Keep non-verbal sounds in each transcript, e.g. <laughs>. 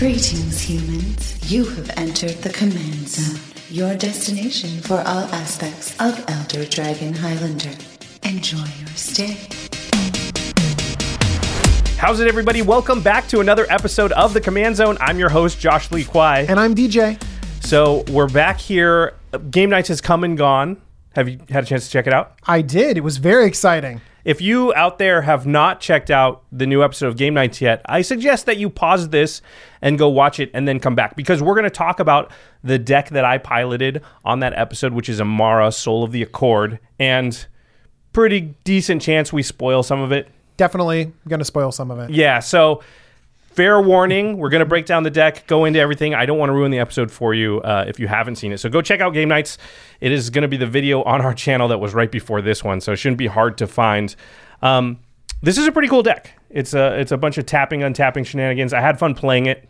Greetings, humans. You have entered the Command Zone, your destination for all aspects of Elder Dragon Highlander. Enjoy your stay. How's it, everybody? Welcome back to another episode of the Command Zone. I'm your host, Josh Lee Kwai. And I'm DJ. So we're back here. Game Knights has come and gone. Have you had a chance to check it out? I did. It was very exciting. If you out there have not checked out the new episode of Game Knights yet, I suggest that you pause this and go watch it and then come back because we're going to talk about the deck that I piloted on that episode, which is Emmara, Soul of the Accord, and pretty decent chance we spoil some of it. Definitely going to spoil some of it. Yeah, so fair warning, we're going to break down the deck, go into everything. I don't want to ruin the episode for you uh, if you haven't seen it. So go check out Game Knights. It is going to be the video on our channel that was right before this one, so it shouldn't be hard to find. Um, this is a pretty cool deck. It's a it's a bunch of tapping, untapping shenanigans. I had fun playing it.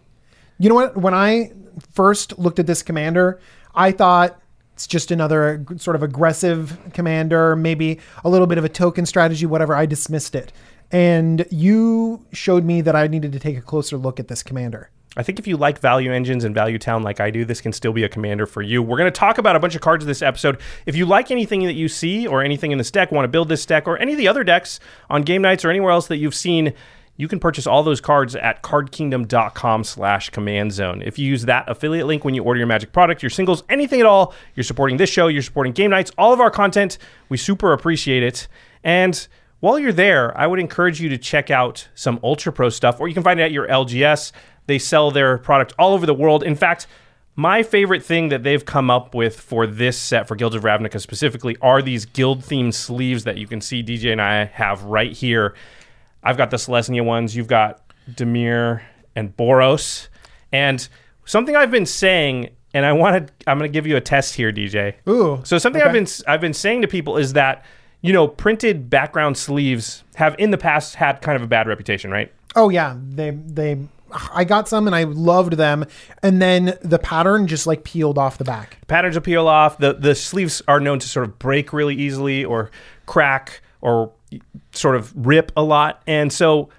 You know what? When I first looked at this commander, I thought it's just another sort of aggressive commander, maybe a little bit of a token strategy, whatever. I dismissed it. And you showed me that I needed to take a closer look at this commander. I think if you like value engines and value town like I do, this can still be a commander for you. We're going to talk about a bunch of cards this episode. If you like anything that you see or anything in this deck, want to build this deck or any of the other decks on game knights or anywhere else that you've seen, you can purchase all those cards at cardkingdom.com slash command zone. If you use that affiliate link when you order your magic product, your singles, anything at all, you're supporting this show, you're supporting game knights, all of our content. We super appreciate it. And while you're there, I would encourage you to check out some Ultra Pro stuff, or you can find it at your LGS. They sell their product all over the world. In fact, my favorite thing that they've come up with for this set, for Guilds of Ravnica specifically, are these guild themed sleeves that you can see DJ and I have right here. I've got the Selesnya ones, you've got Dimir and Boros. And something I've been saying, and I wanted I'm gonna give you a test here, DJ. Ooh. So something I've been I've been saying to people is that you know, printed background sleeves have in the past had kind of a bad reputation, right? Oh yeah, they they I got some and I loved them, and then the pattern just like peeled off the back. Patterns will peel off. The the sleeves are known to sort of break really easily or crack or sort of rip a lot. And so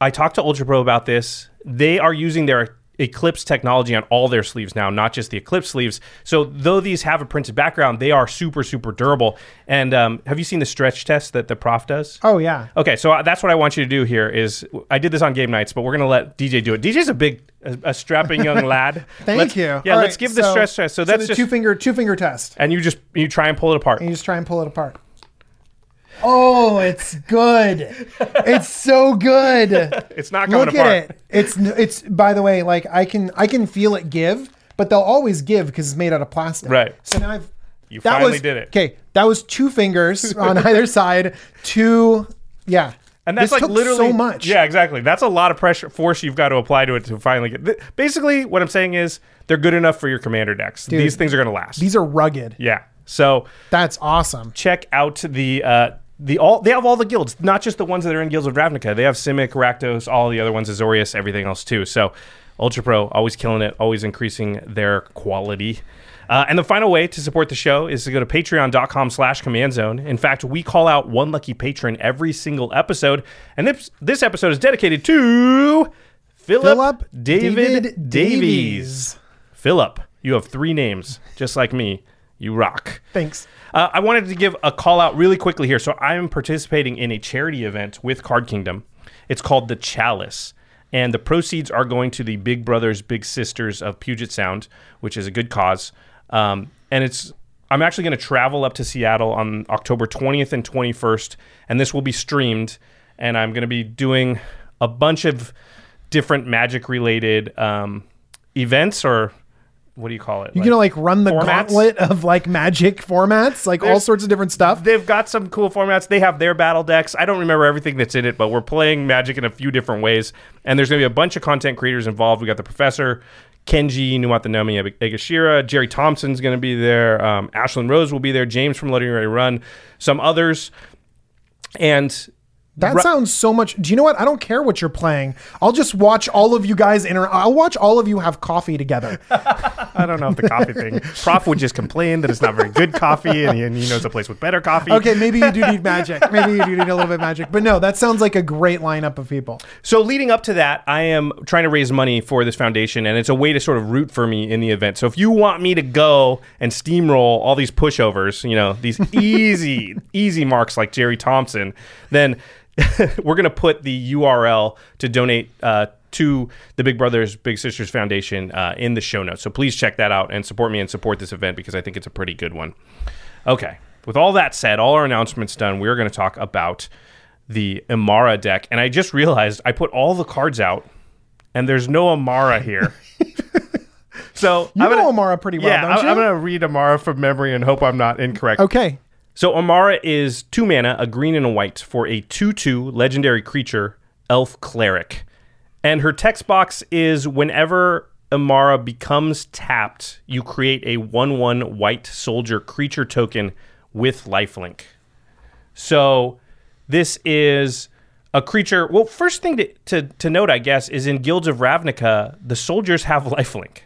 I talked to Ultra Pro about this. They are using their Eclipse technology on all their sleeves now, not just the Eclipse sleeves. So though these have a printed background, they are super super durable. And um, have you seen the stretch test that the prof does? Oh yeah. Okay, so uh, that's what I want you to do here. Is I did this on game knights, but we're gonna let DJ do it. DJ's a big, a, a strapping young <laughs> lad. Thank Let's- you. Yeah, All let's right, give the so- stretch test. So So that's the just two finger two finger test, and you just you try and pull it apart. and you just try and pull it apart. Oh, it's good. it's so good. <laughs> It's not going Look apart. at it. It's it's by the way, like I can I can feel it give, but they'll always give because it's made out of plastic. Right. So now I've You that finally was, did it. Okay, that was two fingers on <laughs> either side. Two, yeah. And that's This like literally so much. Yeah, exactly. That's a lot of pressure force you've got to apply to it to finally get. th- Basically, what I'm saying is they're good enough for your commander decks. These things are going to last. These are rugged. yeah. So That's awesome. check out the uh, the all. They have all the guilds, not just the ones that are in Guilds of Ravnica. They have Simic, Rakdos, all the other ones, Azorius, everything else too. So Ultra Pro always killing it, always increasing their quality. Uh, and the final way to support the show is to go to patreon.com slash command zone. In fact, we call out one lucky patron every single episode. And this, this episode is dedicated to Philip, Philip David, David Davies. Davies. Philip, you have three names, just like me. You rock. Thanks. Uh, I wanted to give a call out really quickly here. So I'm participating in a charity event with Card Kingdom. It's called the Chalice, and the proceeds are going to the Big Brothers Big Sisters of Puget Sound, which is a good cause. Um, and it's I'm actually going to travel up to Seattle on October 20th and 21st, and this will be streamed. And I'm going to be doing a bunch of different magic related um, events or what do you call it? You can like run the formats? gauntlet of like magic formats, like all sorts of different stuff. They've got some cool formats. They have their battle decks. I don't remember everything that's in it, but we're playing Magic in a few different ways. And there's going to be a bunch of content creators involved. We got the professor, Kenji Nuwatanomi Eg- Egashira, Jerry Thompson's going to be there, um, Ashlen Rose will be there, James from Loading Ready Run, some others. And That Ru- sounds so much. Do you know what? I don't care what you're playing. I'll just watch all of you guys inter. I'll watch all of you have coffee together. <laughs> I don't know if the coffee thing. Prof would just complain that it's not very good coffee, and he, and he knows a place with better coffee. Okay, maybe you do need magic. Maybe you do need a little bit of magic. But no, that sounds like a great lineup of people. So leading up to that, I am trying to raise money for this foundation, and it's a way to sort of root for me in the event. So if you want me to go and steamroll all these pushovers, you know, these easy, <laughs> easy marks like Jerry Thompson, then <laughs> we're going to put the URL to donate uh, to the Big Brothers Big Sisters Foundation uh, in the show notes. So please check that out and support me and support this event because I think it's a pretty good one. Okay. With all that said, all our announcements done, we're going to talk about the Emmara deck. And I just realized I put all the cards out and there's no Emmara here. <laughs> so You I'm know gonna, Emmara pretty well, yeah, don't I'm, you? I'm going to read Emmara from memory and hope I'm not incorrect. Okay. So Emmara is two mana, a green and a white for a 2 2 legendary creature, Elf Cleric. And her text box is whenever Emmara becomes tapped, you create a 1 1 white soldier creature token with lifelink. So this is a creature. Well, first thing to, to, to note, I guess, is in Guilds of Ravnica, the soldiers have <laughs> lifelink.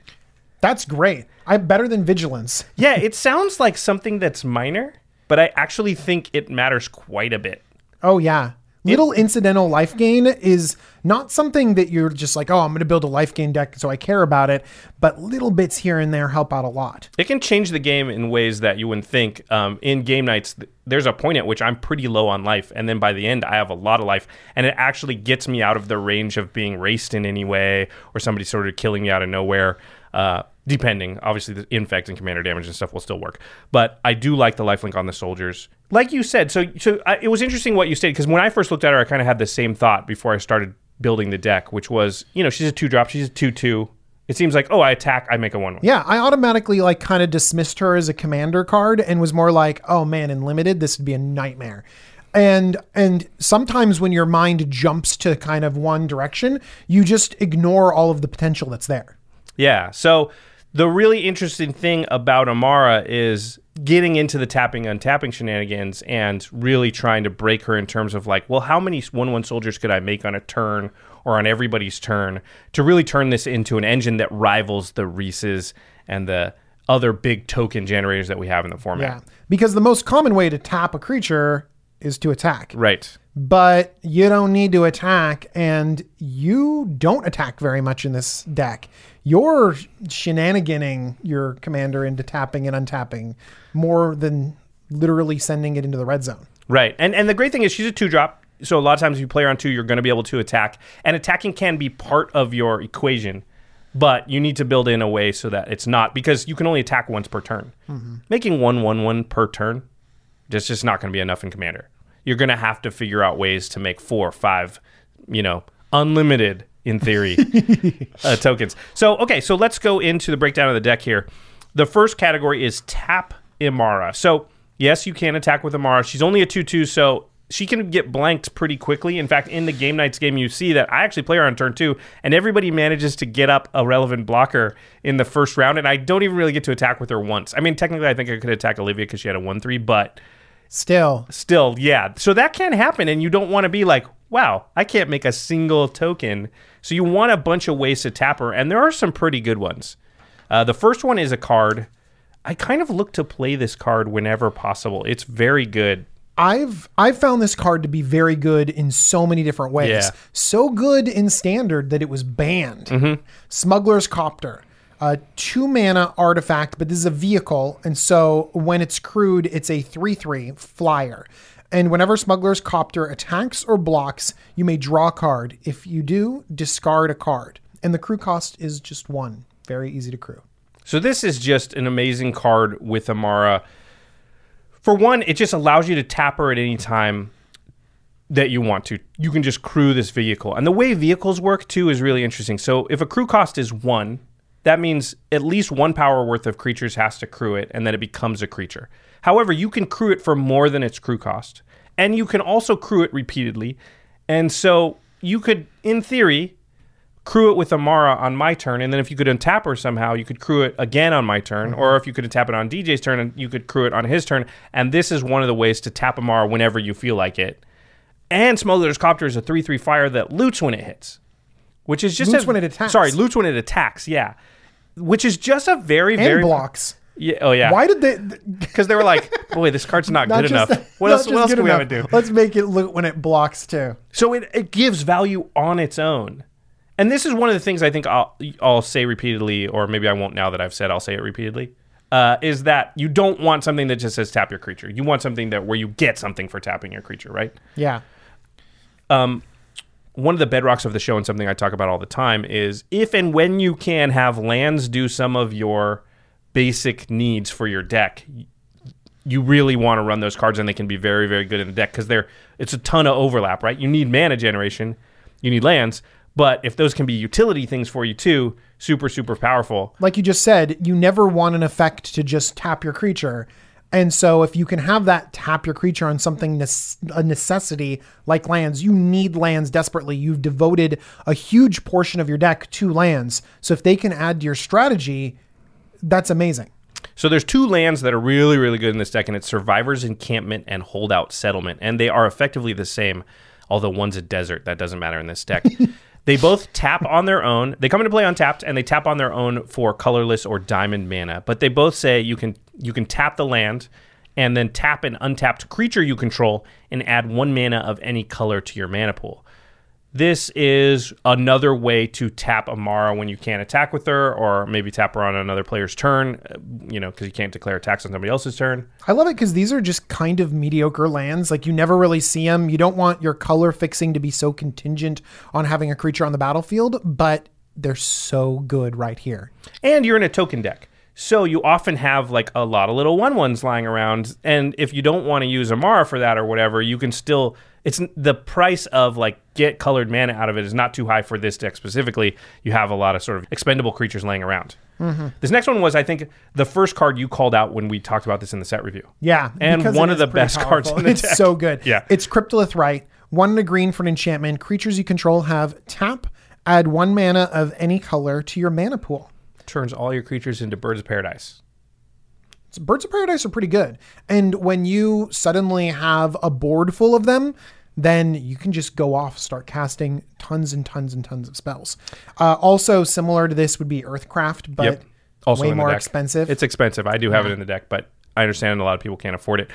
That's great. I'm better than vigilance. Yeah, it sounds like something that's minor, but I actually think it matters quite a bit. Oh yeah. Little incidental life gain is not something that you're just like, oh, I'm going to build a life gain deck so I care about it. But little bits here and there help out a lot. It can change the game in ways that you wouldn't think. Um, in game knights, there's a point at which I'm pretty low on life, and then by the end, I have a lot of life, and it actually gets me out of the range of being raced in any way or somebody sort of killing me out of nowhere. Uh, depending, obviously, the infect and commander damage and stuff will still work, but I do like the lifelink on the soldiers. Like you said, so so I, it was interesting what you stated because when I first looked at her, I kind of had the same thought before I started building the deck, which was, you know, she's a two drop, she's a two two. It seems like, oh, I attack, I make a one one. Yeah, I automatically like kind of dismissed her as a commander card and was more like, oh man, in limited, this would be a nightmare. And and sometimes when your mind jumps to kind of one direction, you just ignore all of the potential that's there. Yeah. So the really interesting thing about Emmara is getting into the tapping untapping shenanigans and really trying to break her in terms of like, well, how many one one soldiers could I make on a turn or on everybody's turn to really turn this into an engine that rivals the Reese's and the other big token generators that we have in the format. Yeah. Because the most common way to tap a creature is to attack. Right. But you don't need to attack, and you don't attack very much in this deck. You're shenaniganing your commander into tapping and untapping more than literally sending it into the red zone. Right. And and the great thing is she's a two drop. So a lot of times if you play her on two, you're going to be able to attack. And attacking can be part of your equation, but you need to build in a way so that it's not because you can only attack once per turn. Mm-hmm. Making one one one per turn, that's just not going to be enough in Commander. You're going to have to figure out ways to make four, five, you know, unlimited in theory <laughs> uh, tokens. So okay, so let's go into the breakdown of the deck here. The first category is tap Emmara. So yes, you can attack with Emmara. She's only a two-two, so she can get blanked pretty quickly. In fact, in the game knights game, you see that I actually play her on turn two, and everybody manages to get up a relevant blocker in the first round, and I don't even really get to attack with her once. I mean, technically, I think I could attack Olivia because she had a one-three, but Still, still, yeah. So that can happen, and you don't want to be like, wow, I can't make a single token. So you want a bunch of ways to tap her, and there are some pretty good ones. Uh, the first one is a card. I kind of look to play this card whenever possible. It's very good. I've I've found this card to be very good in so many different ways. Yeah. So good in standard that it was banned. Smuggler's Copter. A two mana artifact, but this is a vehicle, and so when it's crewed, it's a 3 3 flyer. And whenever Smuggler's Copter attacks or blocks, you may draw a card. If you do, discard a card. And the crew cost is just one. Very easy to crew. So this is just an amazing card with Emmara. For one, it just allows you to tap her at any time that you want to. You can just crew this vehicle. And the way vehicles work too is really interesting. So if a crew cost is one, that means at least one power worth of creatures has to crew it and then it becomes a creature. However, you can crew it for more than its crew cost. And you can also crew it repeatedly. And so you could, in theory, crew it with Emmara on my turn, and then if you could untap her somehow, you could crew it again on my turn, mm-hmm. or if you could untap it on DJ's turn, and you could crew it on his turn. And this is one of the ways to tap Emmara whenever you feel like it. And Smuggler's Copter is a 3 3 fire that loots when it hits, which is just Loots a- when it attacks. Sorry, loots when it attacks, yeah. Which is just a very, and very. blocks. Yeah, oh, yeah. Why did they? Because <laughs> they were like, boy, this card's not, Not good enough. <laughs> What not else, what else can we have it do? Let's make it loot when it blocks too. So it, it gives value on its own. And this is one of the things I think I'll, I'll say repeatedly, or maybe I won't now that I've said I'll say it repeatedly, uh, is that you don't want something that just says tap your creature. You want something that where you get something for tapping your creature, right? Yeah. One of the bedrocks of the show and something I talk about all the time is if and when you can have lands do some of your basic needs for your deck, you really want to run those cards and they can be very very good in the deck because they're it's a ton of overlap right you need mana generation you need lands but if those can be utility things for you too super super powerful like you just said, you never want an effect to just tap your creature. And so if you can have that tap your creature on something nes- a necessity like lands, you need lands desperately. You've devoted a huge portion of your deck to lands. So if they can add to your strategy, that's amazing. so there's two lands that are really really good in this deck and it's survivors encampment and holdout settlement and they are effectively the same although one's a desert that doesn't matter in this deck <laughs> they both tap on their own. They come into play untapped and they tap on their own for colorless or diamond mana. But they both say you can you can tap the land and then tap an untapped creature you control and add one mana of any color to your mana pool this is another way to tap Emmara when you can't attack with her, or maybe tap her on another player's turn, you know, because you can't declare attacks on somebody else's turn. I love it because these are just kind of mediocre lands. Like you never really see them. You don't want your color fixing to be so contingent on having a creature on the battlefield, but they're so good right here. And you're in a token deck. So you often have like a lot of little one ones lying around. And if you don't want to use Emmara for that or whatever, you can still. It's the price of like get colored mana out of it is not too high for this deck specifically. You have a lot of sort of expendable creatures laying around. Mm-hmm. This next one was, I think, the first card you called out when we talked about this in the set review. Yeah, And one of the is pretty best <laughs> cards in the It's deck. so good. Yeah. it's Cryptolith Rite. One and a green for an enchantment. Creatures you control have tap. Add one mana of any color to your mana pool. Turns all your creatures into birds of paradise. Birds of Paradise are pretty good. And when you suddenly have a board full of them, then you can just go off, start casting tons and tons and tons of spells. Uh, also, similar to this would be Earthcraft, but Yep. Also way more expensive. It's expensive. I do have it in the deck, but I understand a lot of people can't afford it.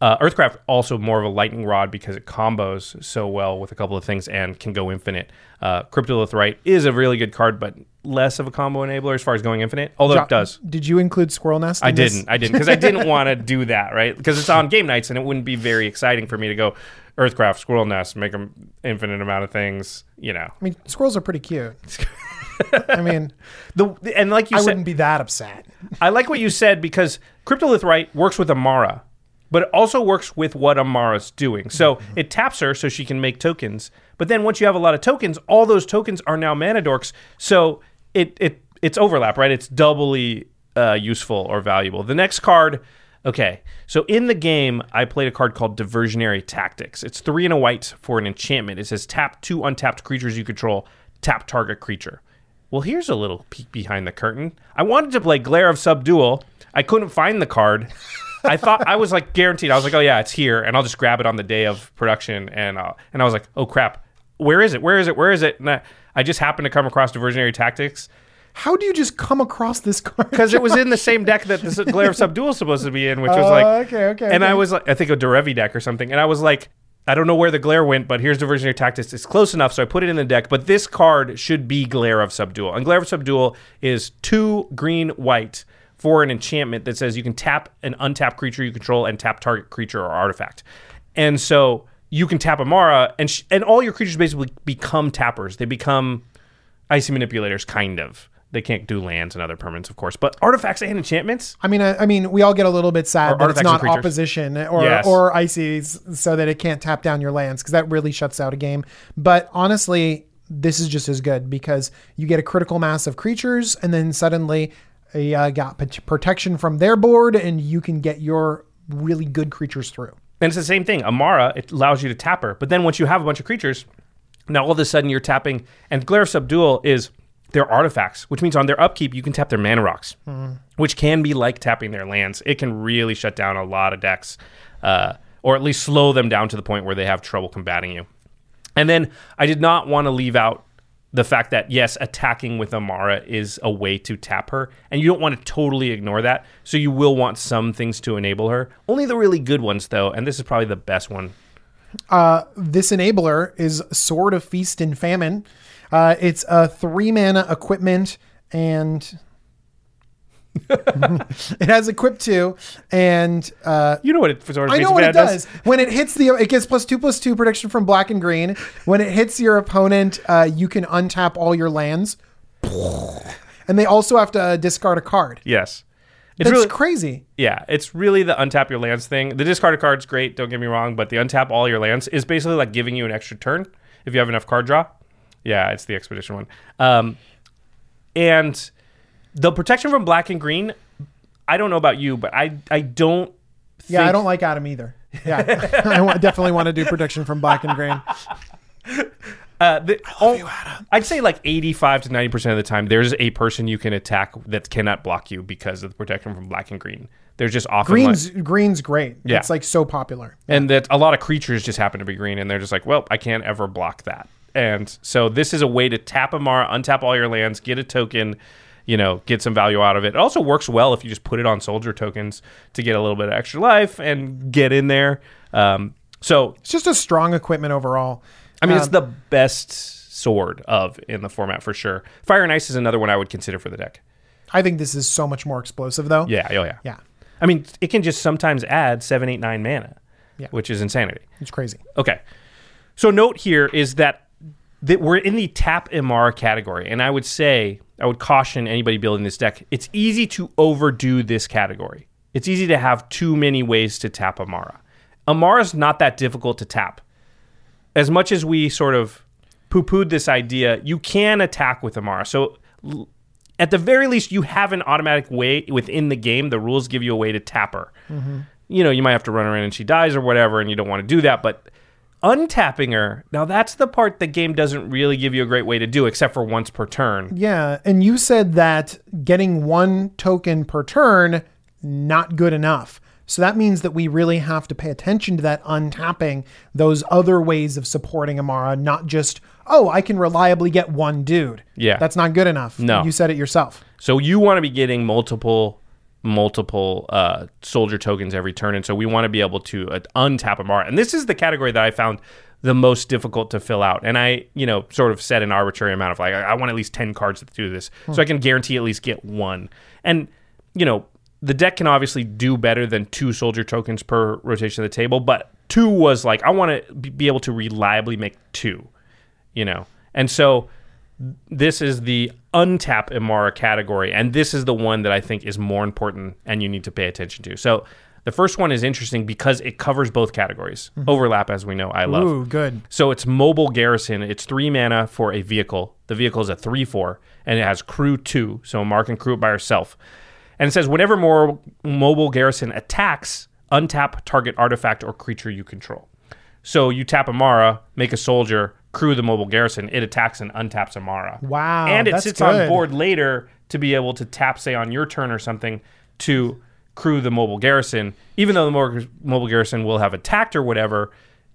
Uh, Earthcraft also more of a lightning rod because it combos so well with a couple of things and can go infinite. Uh, Cryptolith Rite is a really good card, but less of a combo enabler as far as going infinite. Although Jo- it does. Did you include Squirrel Nest? I this? didn't. I didn't because I didn't <laughs> want to do that, right? Because it's on game knights and it wouldn't be very exciting for me to go Earthcraft, Squirrel Nest, make an infinite amount of things, you know. I mean, squirrels are pretty cute. <laughs> I mean, The and like you I said, wouldn't be that upset. I like what you said because Cryptolith Rite works with Emmara, but it also works with what Emmara's doing. So it taps her so she can make tokens. But then once you have a lot of tokens, all those tokens are now mana dorks. So it it it's overlap, right? It's doubly uh, useful or valuable. The next card. Okay, so in the game, I played a card called Diversionary Tactics. It's three and a white for an enchantment. It says tap two untapped creatures you control, tap target creature. Well, here's a little peek behind the curtain. I wanted to play Glare of Subdual. I couldn't find the card. <laughs> I thought I was like guaranteed. I was like, oh yeah, it's here, and I'll just grab it on the day of production. And uh, and I was like, oh crap, where is it? Where is it? Where is it? And I, I just happened to come across Diversionary Tactics How do you just come across this card? because it was in the <laughs> same deck that the Glare of Subdual is supposed to be in, which was Oh, like okay, okay, And I was like, I think a Derevi deck or something, and I was like. I don't know where the glare went, but here's Diversionary Tactics. It's close enough, so I put it in the deck. But this card should be Glare of Subdual. And Glare of Subdual is two green white for an enchantment that says you can tap an untapped creature you control and tap target creature or artifact. And so you can tap Emmara, and sh- and all your creatures basically become tappers. They become icy manipulators, kind of. They can't do lands and other permanents, of course, but artifacts and enchantments. I mean, I, I mean, we all get a little bit sad that it's not opposition or Yes. or ices, so that it can't tap down your lands because that really shuts out a game. But honestly, this is just as good because you get a critical mass of creatures, and then suddenly uh, got protection from their board, and you can get your really good creatures through. And it's the same thing. Emmara, it allows you to tap her. But then once you have a bunch of creatures, now all of a sudden you're tapping. And Glare of Subdual is their artifacts, which means on their upkeep, you can tap their mana rocks, which can be like tapping their lands. It can really shut down a lot of decks. Uh, or at least slow them down to the point where they have trouble combating you. And then I did not want to leave out the fact that yes, attacking with Emmara is a way to tap her, and you don't want to totally ignore that. So you will want some things to enable her. Only the really good ones, though, and this is probably the best one. Uh, this enabler is Sword of Feast and Famine. Uh, it's a three mana equipment and <laughs> it has equip two and uh, You know what it sort of I know what it does. When it hits the, it gets plus two plus two protection from black and green. When it hits your opponent, uh, you can untap all your lands, and they also have to uh, discard a card. Yes. It's That's really crazy. yeah, it's really the untap your lands thing. The discard a card's great, don't get me wrong, but the untap all your lands is basically like giving you an extra turn if you have enough card draw. Yeah, it's the expedition one. Um, and the protection from black and green, I don't know about you, but I I don't. Yeah, I don't like Adam either. Yeah, <laughs> I definitely want to do protection from black and green. Uh, the, oh, I'd say like 85 to 90% of the time, there's a person you can attack that cannot block you because of the protection from black and green. There's just often like- Green's green's great. Yeah. It's like so popular. and that a lot of creatures just happen to be green, and they're just like, well, I can't ever block that. And so this is a way to tap Emmara, untap all your lands, get a token, you know, get some value out of it. It also works well if you just put it on soldier tokens to get a little bit of extra life and get in there. Um, so It's just a strong equipment overall. I mean, it's Um, the best sword of in the format for sure. Fire and Ice is another one I would consider for the deck. I think this is so much more explosive though. Yeah, oh yeah. Yeah. I mean, it can just sometimes add seven, eight, nine mana, Yeah. which is insanity. It's crazy. Okay. So note here is that that we're in the tap MR category, and I would say I would caution anybody building this deck. It's easy to overdo this category. It's easy to have too many ways to tap Emmara. Emmara's not that difficult to tap. As much as we sort of poo-pooed this idea, you can attack with Emmara. So at the very least, you have an automatic way within the game. The rules give you a way to tap her. Mm-hmm. You know, you might have to run around and she dies or whatever, and you don't want to do that. But untapping her, now that's the part the game doesn't really give you a great way to do, except for once per turn. Yeah, and you said that getting one token per turn not good enough. So that means that we really have to pay attention to that untapping those other ways of supporting Emmara, not just oh, I can reliably get one dude. Yeah. That's not good enough. No. You said it yourself. So you want to be getting multiple multiple uh, soldier tokens every turn, and so we want to be able to uh, untap Emmara. And this is the category that I found the most difficult to fill out. And I, you know, sort of set an arbitrary amount of like I I want at least ten cards to do this, so I can guarantee at least get one. And you know, the deck can obviously do better than two soldier tokens per rotation of the table, but two was like I want to be able to reliably make two you know. And so this is the untap Emmara category, and this is the one that I think is more important and you need to pay attention to. So the first one is interesting because it covers both categories. Mm-hmm. Overlap, as we know, I love. Ooh, good. So it's mobile garrison. It's three mana for a vehicle. The vehicle is a three four, and it has crew two. So Mark can crew it by herself. And it says whenever more mobile garrison attacks, untap target artifact or creature you control. So you tap Emmara, make a soldier, crew the mobile garrison. It attacks and untaps Emmara. Wow, And it sits on board later to be able to tap, say, on your turn or something to crew the mobile garrison. Even though the mobile garrison will have attacked or whatever,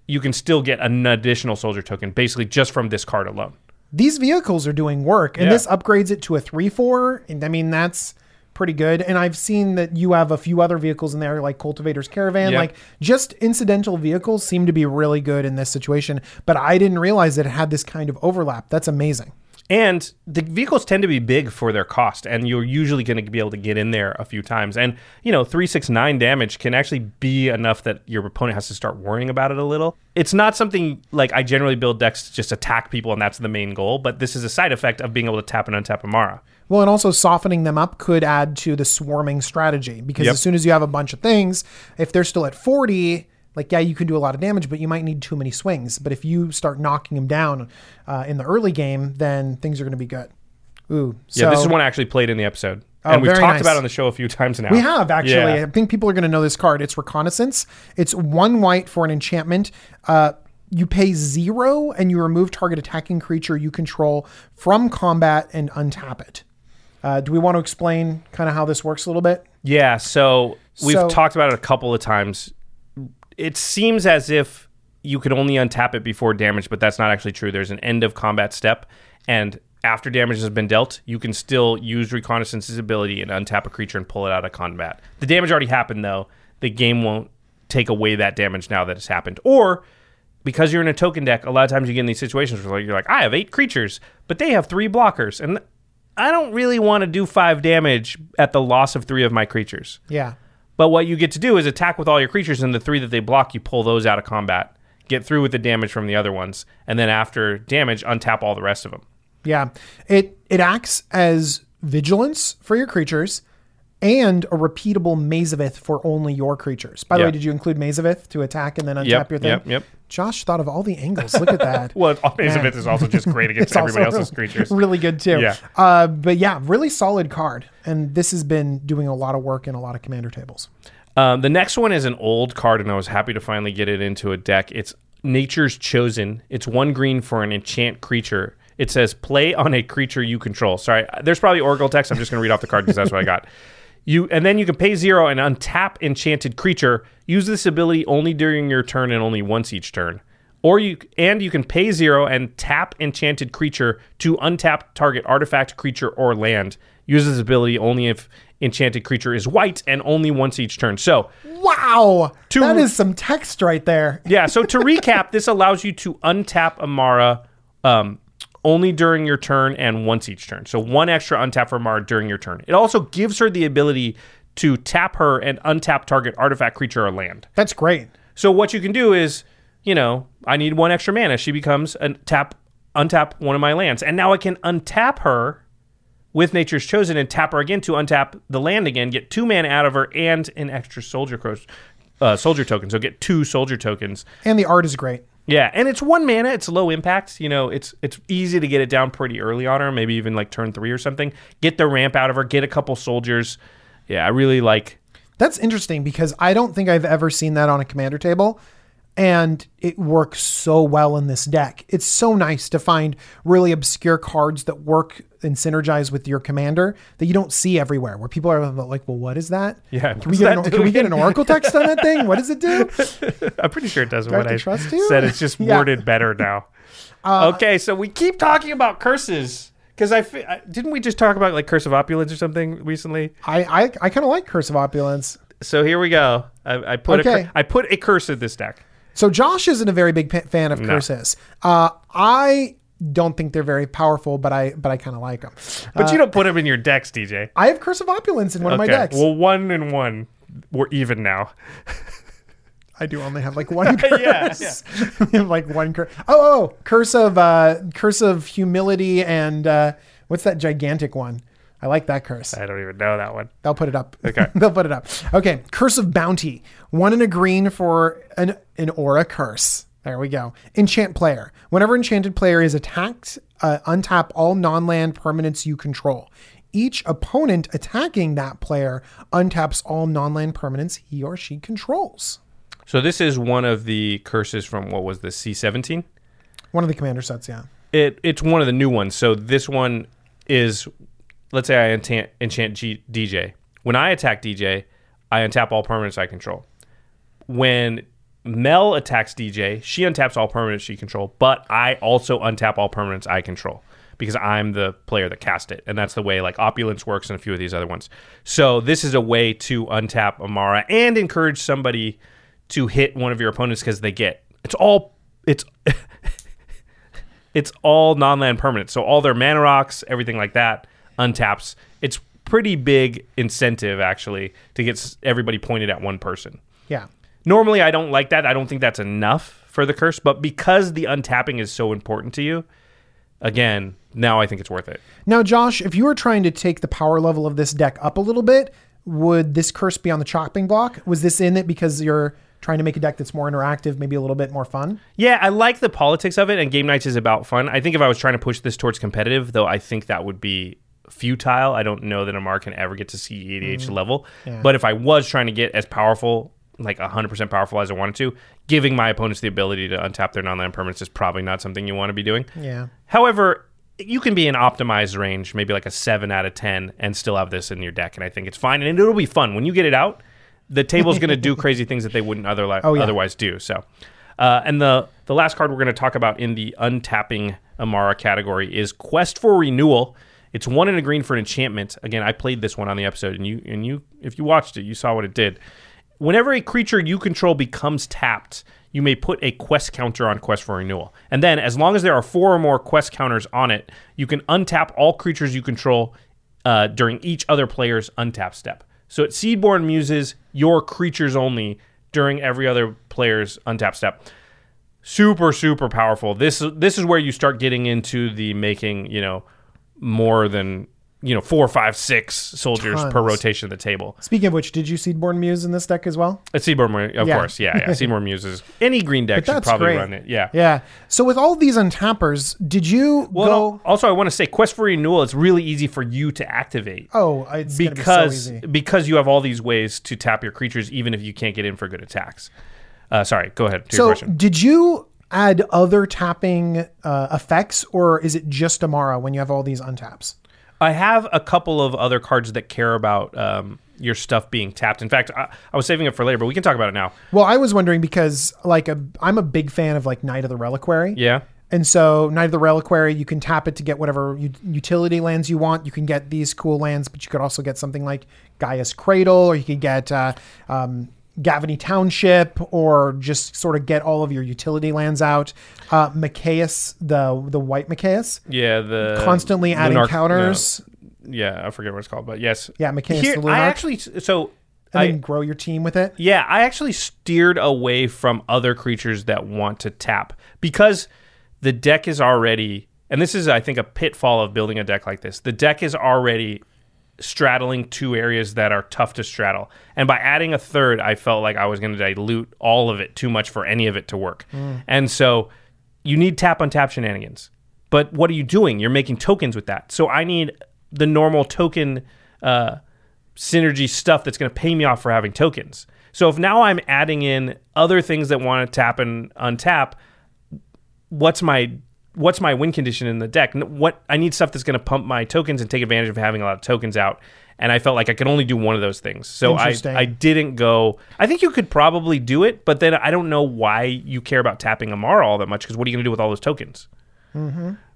you can still get an additional soldier token basically just from this card alone. These vehicles are doing work, and Yeah. this upgrades it to a 3 4. And I mean, that's pretty good. And I've seen that you have a few other vehicles in there, like Cultivator's Caravan. Yep. Like, just incidental vehicles seem to be really good in this situation. But I didn't realize that it had this kind of overlap. That's amazing. And the vehicles tend to be big for their cost, and you're usually going to be able to get in there a few times. And, you know, 369 damage can actually be enough that your opponent has to start worrying about it a little. It's not something like I generally build decks to just attack people, and that's the main goal, but this is a side effect of being able to tap and untap Emmara. Well, and also softening them up could add to the swarming strategy because Yep. as soon as you have a bunch of things, if they're still at 40, like, yeah, you can do a lot of damage, but you might need too many swings. But if you start knocking them down uh, in the early game, then things are going to be good. Ooh. So Yeah, this is one I actually played in the episode. Oh, and we've talked nice. about it on the show a few times now. We have actually. Yeah. I think people are going to know this card. It's Reconnaissance. It's one white for an enchantment. Uh, you pay zero and you remove target attacking creature you control from combat and untap it. Uh, do we want to explain kind of how this works a little bit? Yeah, so we've So- talked about it a couple of times. It seems as if you could only untap it before damage, but that's not actually true. There's an end of combat step, and after damage has been dealt, you can still use Reconnaissance's ability and untap a creature and pull it out of combat. The damage already happened, though. The game won't take away that damage now that it's happened. Or because you're in a token deck, a lot of times you get in these situations where you're like, I have eight creatures, but they have three blockers, and I don't really want to do five damage at the loss of three of my creatures. Yeah. But what you get to do is attack with all your creatures, and the three that they block, you pull those out of combat, get through with the damage from the other ones, and then after damage, untap all the rest of them. Yeah. It it acts as vigilance for your creatures and a repeatable Maze of Ith for only your creatures. By the Yeah. way, did you include Maze of Ith to attack and then untap Yep, your thing? yep, yep. Josh thought of all the angles. Look at that. <laughs> Well, Maze of Ith is also just great against <laughs> everybody else's creatures. Really good too. Yeah. Uh, but yeah, really solid card. And this has been doing a lot of work in a lot of commander tables. Um, the next one is an old card, and I was happy to finally get it into a deck. It's Nature's Chosen. It's one green for an enchant creature. It says play on a creature you control. Sorry, there's probably Oracle text. I'm just going to read off the card because that's what I got. <laughs> You and then you can pay zero and untap enchanted creature. Use this ability only during your turn and only once each turn. Or you and you can pay zero and tap enchanted creature to untap target artifact, creature, or land. Use this ability only if enchanted creature is white and only once each turn. So Wow. To- that is some text right there. yeah, so to <laughs> recap, this allows you to untap Emmara um, only during your turn and once each turn. So one extra untap for Emmara during your turn. It also gives her the ability to tap her and untap target artifact, creature, or land. That's great. So what you can do is, you know, I need one extra mana. She becomes a tap, untap one of my lands, and now I can untap her with Nature's Chosen and tap her again to untap the land again, get two mana out of her and an extra soldier cro- uh, soldier token. So get two soldier tokens. And the art is great. Yeah, and it's one mana. It's low impact. You know, it's it's easy to get it down pretty early on her. Maybe even like turn three or something. Get the ramp out of her. Get a couple soldiers. Yeah, I really like. That's interesting because I don't think I've ever seen that on a commander table. And it works so well in this deck. It's so nice to find really obscure cards that work and synergize with your commander that you don't see everywhere. Where people are like, "Well, what is that? Yeah, can we get an, can we get an oracle text on that thing? What does it do?" <laughs> I'm pretty sure it does I have what to I trust you? said. It's just <laughs> Yeah. Uh, worded better now. <laughs> okay, so we keep talking about curses because I, I didn't we just talk about like curse of opulence or something recently. I I, I kind of like Curse of Opulence. So here we go. I, I put a Okay. I put a curse in this deck. So Josh isn't a very big fan of curses. Uh, I don't think they're very powerful, but I but I kind of like them. But you don't put them in your decks, DJ. I have Curse of Opulence in one of my decks. Well, one and one. We're even now. <laughs> I do only have like one <laughs> curse. <laughs> Yeah, have like one curse. Oh, oh, curse of uh, curse of humility and uh, what's that gigantic one? I like that curse. I don't even know that one. They'll put it up. Okay. <laughs> They'll put it up. Okay. Curse of bounty. One in a green for an an aura curse. There we go. Enchant player. Whenever enchanted player is attacked, uh, untap all non-land permanents you control. Each opponent attacking that player untaps all non-land permanents he or she controls. So this is one of the curses from what was the C17? One of the commander sets, yeah. It it's one of the new ones. So this one is let's say I enchant, enchant G, DJ. When I attack DJ, I untap all permanents I control. When Mel attacks DJ, she untaps all permanents she control, but I also untap all permanents I control because I'm the player that cast it, and that's the way like opulence works and a few of these other ones. So this is a way to untap Emmara and encourage somebody to hit one of your opponents because they get it's all it's <laughs> it's all non-land permanent. So all their mana rocks, everything like that, untaps. It's pretty big incentive actually to get everybody pointed at one person. Yeah. Normally, I don't like that. I don't think that's enough for the curse, but because the untapping is so important to you, again, now I think it's worth it. Now, Josh, if you were trying to take the power level of this deck up a little bit, would this curse be on the chopping block? Was this in it because you're trying to make a deck that's more interactive, maybe a little bit more fun? Yeah, I like the politics of it, and game knights is about fun. I think if I was trying to push this towards competitive, though, I think that would be futile. I don't know that Amar can ever get to CEDH level. But if I was trying to get as powerful, like 100% powerful as I wanted to, giving my opponents the ability to untap their non-land permanents is probably not something you want to be doing. Yeah. However, you can be in optimized range, maybe like a 7 out of 10, and still have this in your deck, and I think it's fine. And it'll be fun. When you get it out, the table's going to do <laughs> crazy things that they wouldn't otherwise Oh, yeah. otherwise do. So, uh, and the the last card we're going to talk about in the untapping Emmara category is Quest for Renewal. It's one in a green for an enchantment. Again, I played this one on the episode, and you and you if you watched it, you saw what it did. Whenever a creature you control becomes tapped, you may put a quest counter on Quest for Renewal. And then, as long as there are four or more quest counters on it, you can untap all creatures you control uh, during each other player's untap step. So it Seedborn Muses your creatures only during every other player's untap step. Super, super powerful. This this is where you start getting into the making, you know, more than you know four, five, six soldiers per rotation of the table. Speaking of which, did you Seedborn Muse in this deck as well? It's Seedborn, Mu- of Yeah. course, yeah, yeah. <laughs> Seedborn Muses. Any green deck should probably great. run it. Yeah. Yeah. So with all these untappers, did you Well, go? also I want to say Quest for Renewal. It's really easy for you to activate. Oh, it's gonna be so because easy. because you have all these ways to tap your creatures, even if you can't get in for good attacks. Uh, sorry, go ahead So did you add other tapping uh, effects, or is it just Emmara when you have all these untaps? I have a couple of other cards that care about um, your stuff being tapped. In fact, I, I was saving it for later, but we can talk about it now. Well, I was wondering because like a, I'm a big fan of like Knight of the Reliquary. Yeah. And so Knight of the Reliquary, you can tap it to get whatever u- utility lands you want. You can get these cool lands, but you could also get something like Gaia's Cradle, or you could get uh, um, Gavony Township, or just sort of get all of your utility lands out. Uh, Mikaeus, the the white Mikaeus, Yeah, the constantly adding counters. no, yeah, I forget what it's called, but yes. Yeah, Mikaeus Here, the I Lunarch. actually so and I then grow your team with it. Yeah, I actually steered away from other creatures that want to tap because the deck is already, and this is, I think, a pitfall of building a deck like this. The deck is already straddling two areas that are tough to straddle. And by adding a third, I felt like I was going to dilute all of it too much for any of it to work. And so you need tap on tap shenanigans. But what are you doing? You're making tokens with that. So I need the normal token uh, synergy stuff that's going to pay me off for having tokens. So if now I'm adding in other things that want to tap and untap, what's my what's my win condition in the deck? What I need stuff that's going to pump my tokens and take advantage of having a lot of tokens out. And I felt like I could only do one of those things, so I I didn't go. I think you could probably do it, but then I don't know why you care about tapping Emmara all that much. Because what are you going to do with all those tokens?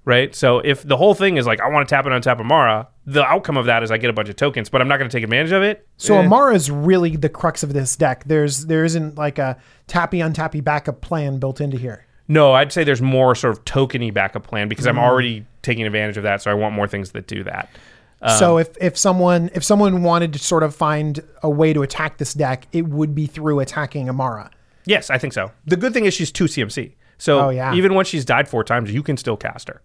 Right. So if the whole thing is like I want to tap it on untap Emmara, the outcome of that is I get a bunch of tokens, but I'm not going to take advantage of it. So Eh. Emmara is really the crux of this deck. There's there isn't like a tappy untappy backup plan built into here. No, I'd say there's more sort of tokeny backup plan because Mm. I'm already taking advantage of that. So I want more things that do that. Um, so if, if someone if someone wanted to sort of find a way to attack this deck, it would be through attacking Emmara. Yes, I think so. The good thing is she's two CMC. So Oh, yeah. even once she's died four times, you can still cast her.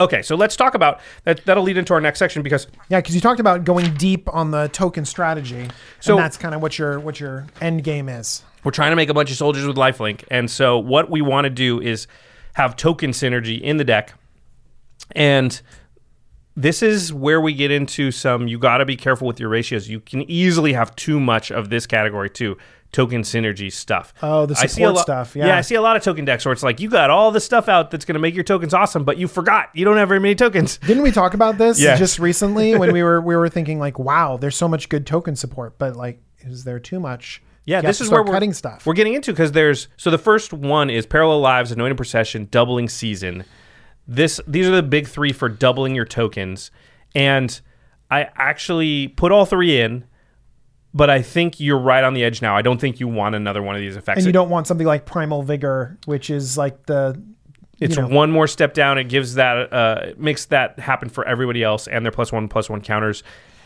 Okay, so let's talk about that. That'll lead into our next section because Yeah, because you talked about going deep on the token strategy, So- and that's kind of what your what your end game is. We're trying to make a bunch of soldiers with lifelink, and so what we want to do is have token synergy in the deck, and this is where we get into some. You got to be careful with your ratios. You can easily have too much of this category too. Token synergy stuff. Oh, the I see a support lo- stuff, yeah, yeah. I see a lot of token decks where it's like you got all the stuff out that's going to make your tokens awesome, but you forgot you don't have very many tokens. <laughs> Didn't we talk about this Yes. just recently when we <laughs> were we were thinking like, wow, there's so much good token support, but like, is there too much? Yeah, You this is where we're cutting stuff. We're getting into because there's so the first one is Parallel Lives, Anointed Procession, Doubling Season. This these are the big three for doubling your tokens, and I actually put all three in, but I think you're right on the edge now. I don't think you want another one of these effects. and you don't want something like Primal Vigor, which is like the it's you know, one more step down. It gives that uh, makes that happen for everybody else and their plus one plus one counters.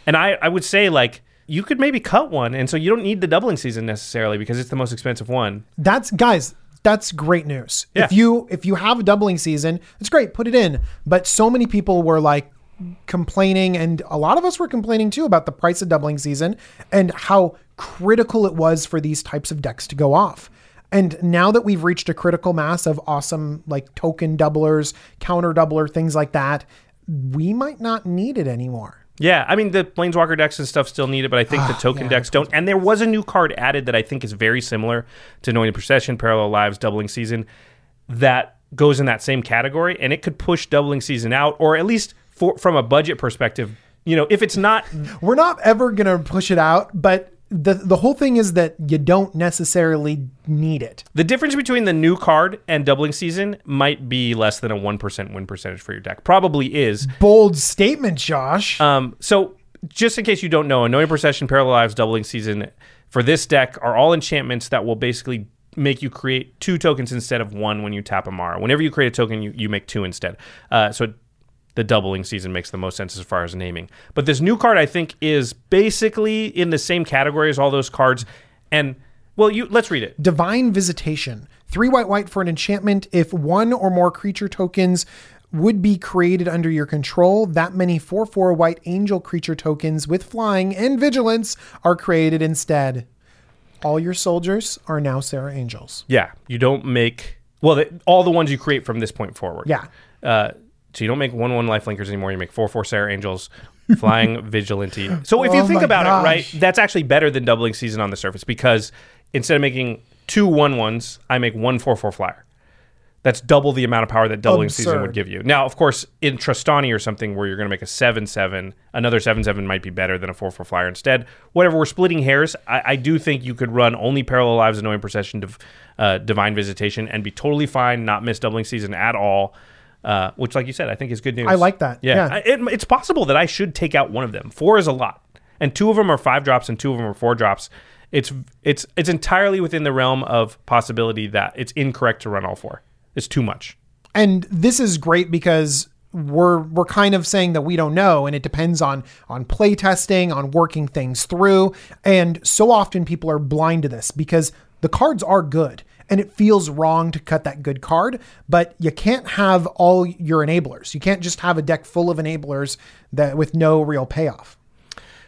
And I I would say like you could maybe cut one, and so you don't need the doubling season necessarily because it's the most expensive one. that's guys that's great news Yeah. if you if you have a doubling season it's great put it in but so many people were like complaining and a lot of us were complaining too about the price of doubling season and how critical it was for these types of decks to go off and now that we've reached a critical mass of awesome like token doublers counter doubler things like that we might not need it anymore Yeah, I mean the Planeswalker decks and stuff still need it, but I think the token Ah, yeah, decks don't. And there was a new card added that I think is very similar to Anointed Procession, Parallel Lives, Doubling Season, that goes in that same category, and it could push Doubling Season out, or at least for, from a budget perspective. You know, if it's not, we're not ever going to push it out but the the whole thing is that you don't necessarily need it. The difference between the new card and doubling season might be less than a 1% win percentage for your deck. Probably is. Bold statement, Josh. Um, so, just in case you don't know, Anointed Procession, Parallel Lives, Doubling Season for this deck are all enchantments that will basically make you create two tokens instead of one when you tap Emmara. Whenever you create a token, you, you make two instead. Uh, so the doubling season makes the most sense as far as naming. But this new card, I think, is basically in the same category as all those cards. And well, you let's read it. Divine Visitation. Three white white for an enchantment. If one or more creature tokens would be created under your control, that many 4 4 white angel creature tokens with flying and vigilance are created instead. All your soldiers are now Serra Angels. Yeah, you don't make well the, all the ones you create from this point forward. Yeah. Uh, so you don't make one one life linkers anymore. You make four four Serra Angels, <laughs> flying vigilante. So if you Oh think about gosh. it, right, that's actually better than doubling season on the surface because instead of making two one ones, I make one four four flyer. That's double the amount of power that doubling season would give you. Now, of course, in Tristani or something where you're going to make a seven seven, another seven seven might be better than a four four flyer instead. Whatever, we're splitting hairs. I, I do think you could run only parallel lives, Anointed Procession, div, uh, divine visitation, and be totally fine, not miss doubling season at all. Uh, which, like you said, I think is good news. I like that. Yeah, Yeah. I- it, it's possible that I should take out one of them. Four is a lot, and two of them are five drops, and two of them are four drops. It's it's it's entirely within the realm of possibility that it's incorrect to run all four. It's too much. and this is great because we're we're kind of saying that we don't know and it depends on on play testing on working things through and so often people are blind to this because the cards are good and it feels wrong to cut that good card but you can't have all your enablers you can't just have a deck full of enablers that with no real payoff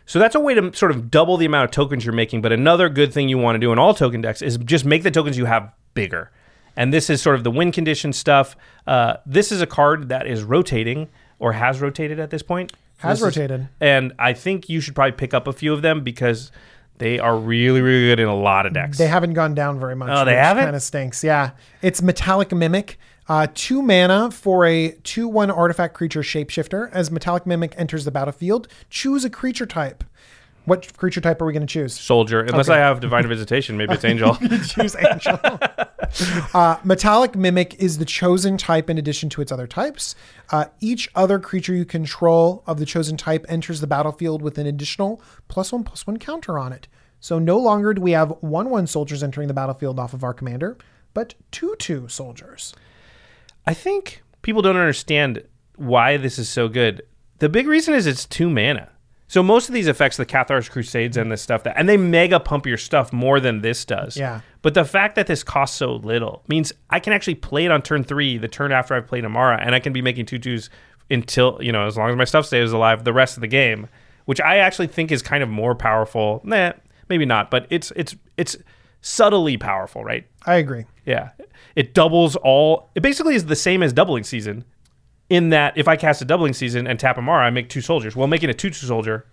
So that's a way to sort of double the amount of tokens you're making. But another good thing you want to do in all token decks is just make the tokens you have bigger. And this is sort of the win condition stuff. Uh, this is a card that is rotating or has rotated at this point. Has This is- rotated. and I think you should probably pick up a few of them because they are really, really good in a lot of decks. They haven't gone down very much. Oh, they haven't? Kind of stinks. Yeah, it's Metallic Mimic. Uh, two mana for a two-one artifact creature shapeshifter. As Metallic Mimic enters the battlefield, choose a creature type. What creature type are we going to choose? Soldier, unless Okay. I have divine visitation, maybe it's angel. <laughs> choose Angel. <laughs> <laughs> uh, Metallic Mimic is the chosen type in addition to its other types. Uh, each other creature you control of the chosen type enters the battlefield with an additional plus one plus one counter on it. So no longer do we have one one soldiers entering the battlefield off of our commander, but two two soldiers. I think people don't understand why this is so good. The big reason is it's two mana. So most of these effects, the Cathar's Crusades and this stuff, that and they mega pump your stuff more than this does. Yeah. But the fact that this costs so little means I can actually play it on turn three, the turn after I've played Emmara, and I can be making two twos until you know as long as my stuff stays alive the rest of the game, which I actually think is kind of more powerful. Nah, maybe not, but it's it's it's subtly powerful, right? I agree. Yeah. It doubles all. It basically is the same as doubling season in that if I cast a doubling season and tap Emmara, I make two soldiers. Well, making a 2 2 soldier,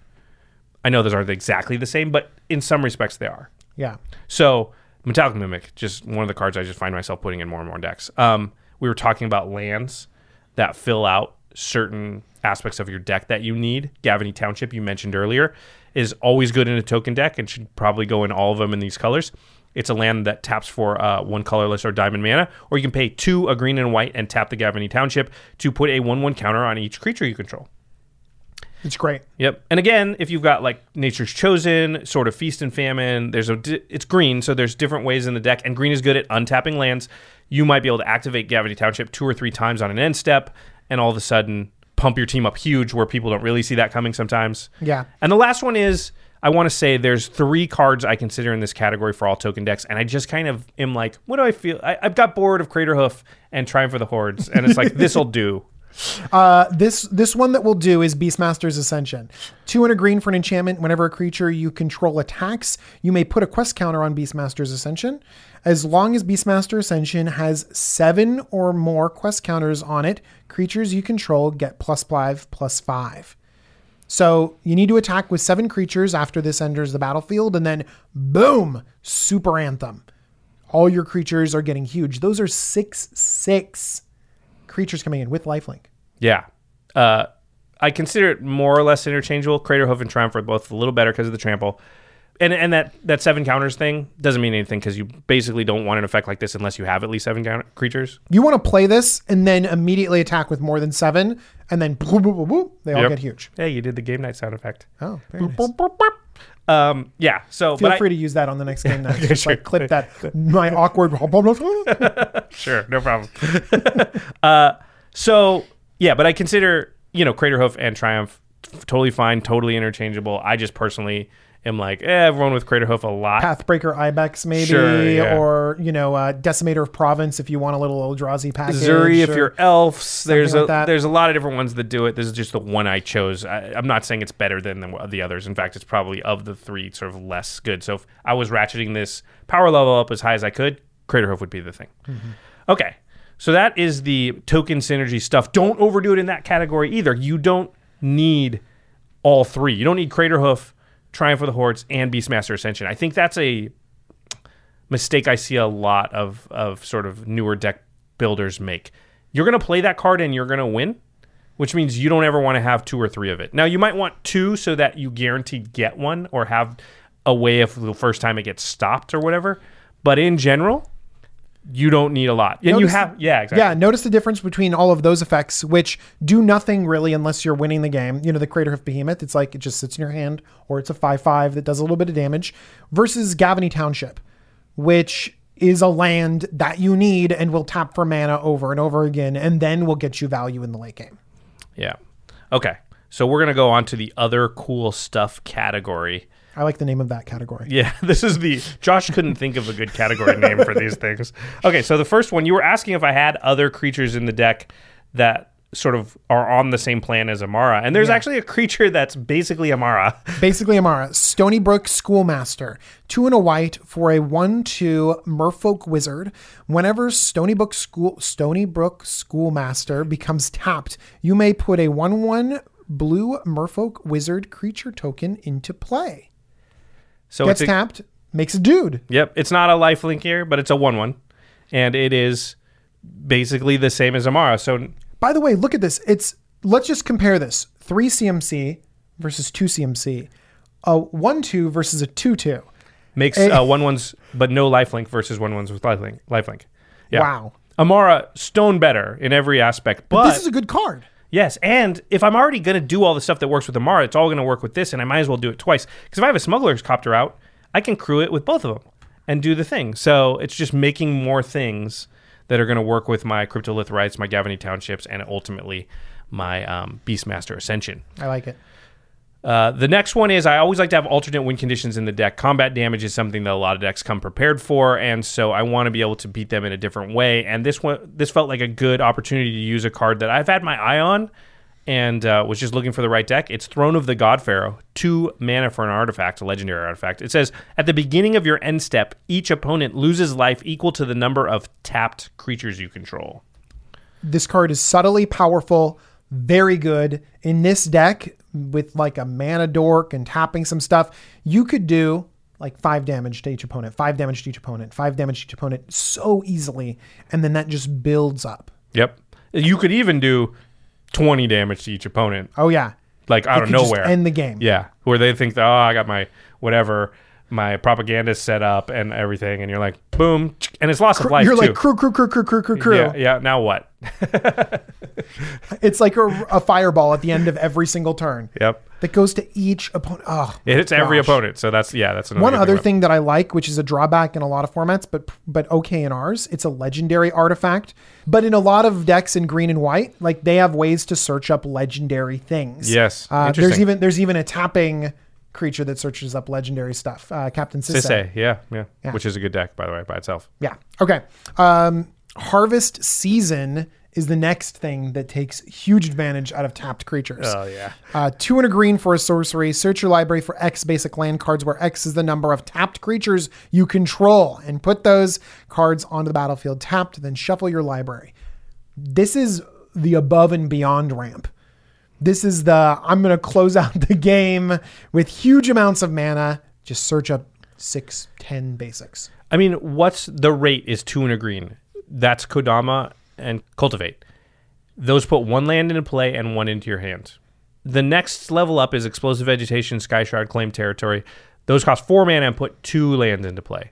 I know those aren't exactly the same, but in some respects they are. Yeah. So, Metallic Mimic, just one of the cards I just find myself putting in more and more decks. Um, we were talking about lands that fill out certain aspects of your deck that you need. Gavony Township, you mentioned earlier, is always good in a token deck and should probably go in all of them in these colors. It's a land that taps for uh, one colorless or diamond mana, or you can pay two, a green and white, and tap the Gavony Township to put a 1 1 counter on each creature you control. It's great. Yep. And again, if you've got like Nature's Chosen, Sword of Feast and Famine, there's a di- it's green, so there's different ways in the deck, and green is good at untapping lands. You might be able to activate Gavony Township two or three times on an end step, and all of a sudden pump your team up huge, where people don't really see that coming sometimes. Yeah. And the last one is I want to say there's three cards I consider in this category for all token decks, and I just kind of am like, what do I feel? I, I've got bored of Craterhoof and Triumph of the Hordes, and it's like <laughs> this'll do. Uh, this this one that we'll do is Beastmaster's Ascension. Two and a green for an enchantment. Whenever a creature you control attacks, you may put a quest counter on Beastmaster's Ascension. As long as Beastmaster Ascension has seven or more quest counters on it, creatures you control get plus five, plus five. So you need to attack with seven creatures after this enters the battlefield, and then boom, Super Anthem. All your creatures are getting huge. Those are six six creatures coming in with lifelink. Yeah. Uh, I consider it more or less interchangeable. Craterhoof and Triumph are both a little better because of the trample. and and that that seven counters thing doesn't mean anything because you basically don't want an effect like this unless you have at least seven counter- creatures. You want to play this and then immediately attack with more than seven, and then boop, boop, boop, boop, they all Yep. get huge. Hey, you did the game night sound effect. Oh, very nice. Um, yeah. So, Feel but I- free to use that on the next game <laughs> night. Just sure. like clip that. My <laughs> awkward. <laughs> Sure, no problem. uh, so yeah, but I consider you know Craterhoof and Triumph f- totally fine, totally interchangeable. I just personally am like eh, everyone with Craterhoof a lot. Pathbreaker Ibex, maybe, Sure, yeah. or you know, uh, Decimator of Province if you want a little Eldrazi package. Ezuri, if you're elves, there's like a that. there's a lot of different ones that do it. This is just the one I chose. I, I'm not saying it's better than the, the others. In fact, it's probably of the three sort of less good. So if I was ratcheting this power level up as high as I could, Craterhoof would be the thing. Okay, so that is the token synergy stuff. Don't overdo it in that category either. You don't need all three. You don't need Craterhoof, Triumph of the Hordes, and Beastmaster Ascension. I think that's a mistake I see a lot of of sort of newer deck builders make. You're going to play that card and you're going to win, which means you don't ever want to have two or three of it. Now you might want two so that you guaranteed get one or have a way if the first time it gets stopped or whatever. But in general, you don't need a lot. And you have yeah, exactly. Yeah, notice the difference between all of those effects, which do nothing really unless you're winning the game. You know, the Craterhoof Behemoth, it's like it just sits in your hand, or it's a 5 5 that does a little bit of damage, versus Gavony Township, which is a land that you need and will tap for mana over and over again, and then will get you value in the late game. Yeah. Okay. So we're going to go on to the other cool stuff category. I like the name of that category. Yeah, <laughs> this is the Josh couldn't think of a good category name for these things. Okay, so the first one you were asking if I had other creatures in the deck that sort of are on the same plan as Emmara, and there's actually a creature that's basically Emmara. <laughs> Basically, Emmara, Stony Brook Schoolmaster, two and a white for a one-two Merfolk Wizard. Whenever Stonybrook School Stonybrook Schoolmaster becomes tapped, you may put a one-one blue Merfolk Wizard creature token into play. So Gets it's a, tapped, makes a dude. Yep, it's not a life link here, but it's a one-one, and it is basically the same as Emmara. So By the way, look at this. It's let's just compare this: three CMC versus two CMC, a one-two versus a two-two. makes Hey. uh, one ones, but no life link versus one ones with life link. Life link. Yeah. Wow. Emmara stone better in every aspect, but this is a good card. Yes, and if I'm already going to do all the stuff that works with Emmara, it's all going to work with this, and I might as well do it twice. Because if I have a smuggler's copter out, I can crew it with both of them and do the thing. So it's just making more things that are going to work with my Cryptolith Rites, my Gavony Townships, and ultimately my um, Beastmaster Ascension. I like it. Uh, the next one is I always like to have alternate win conditions in the deck. Combat damage is something that a lot of decks come prepared for, and so I want to be able to beat them in a different way. And this one, this felt like a good opportunity to use a card that I've had my eye on, and uh, was just looking for the right deck. It's Throne of the God Pharaoh, two mana for an artifact, a legendary artifact. It says at the beginning of your end step, each opponent loses life equal to the number of tapped creatures you control. This card is subtly powerful, very good. In this deck, with like a mana dork and tapping some stuff, you could do like five damage to each opponent, five damage to each opponent, five damage to each opponent so easily. And then that just builds up. Yep. You could even do twenty damage to each opponent. Oh, yeah. like out It of nowhere. end the game. Yeah, where they think, oh, I got my whatever, my propaganda set up and everything, and you're like, boom, and it's loss of life You're too. like crew, crew, crew, crew, crew, crew, crew. yeah, yeah. Now what? It's like a, a fireball at the end of every single turn Yep, that goes to each opponent. Oh, it hits every opponent. So that's yeah, that's another One other thing that I like, which is a drawback in a lot of formats, but but okay in ours, it's a legendary artifact. But in a lot of decks in green and white, like they have ways to search up legendary things. Yes, uh, there's even there's even a tapping creature that searches up legendary stuff. Uh, Captain Sisay. Sisay, yeah, yeah, Yeah. which is a good deck by the way by itself. Yeah. Okay. Um, Harvest Season is the next thing that takes huge advantage out of tapped creatures. Oh yeah, Uh, two and a green for a sorcery. Search your library for X basic land cards, where X is the number of tapped creatures you control, and put those cards onto the battlefield tapped. Then shuffle your library. This is the above and beyond ramp. This is the I'm going to close <laughs> out the game with huge amounts of mana. Just search up six, ten basics. I mean, what's the rate is two and a green. That's Kodama and Cultivate. Those put one land into play and one into your hand. The next level up is Explosive Vegetation, Sky Shard, Claim Territory. Those cost four mana and put two lands into play.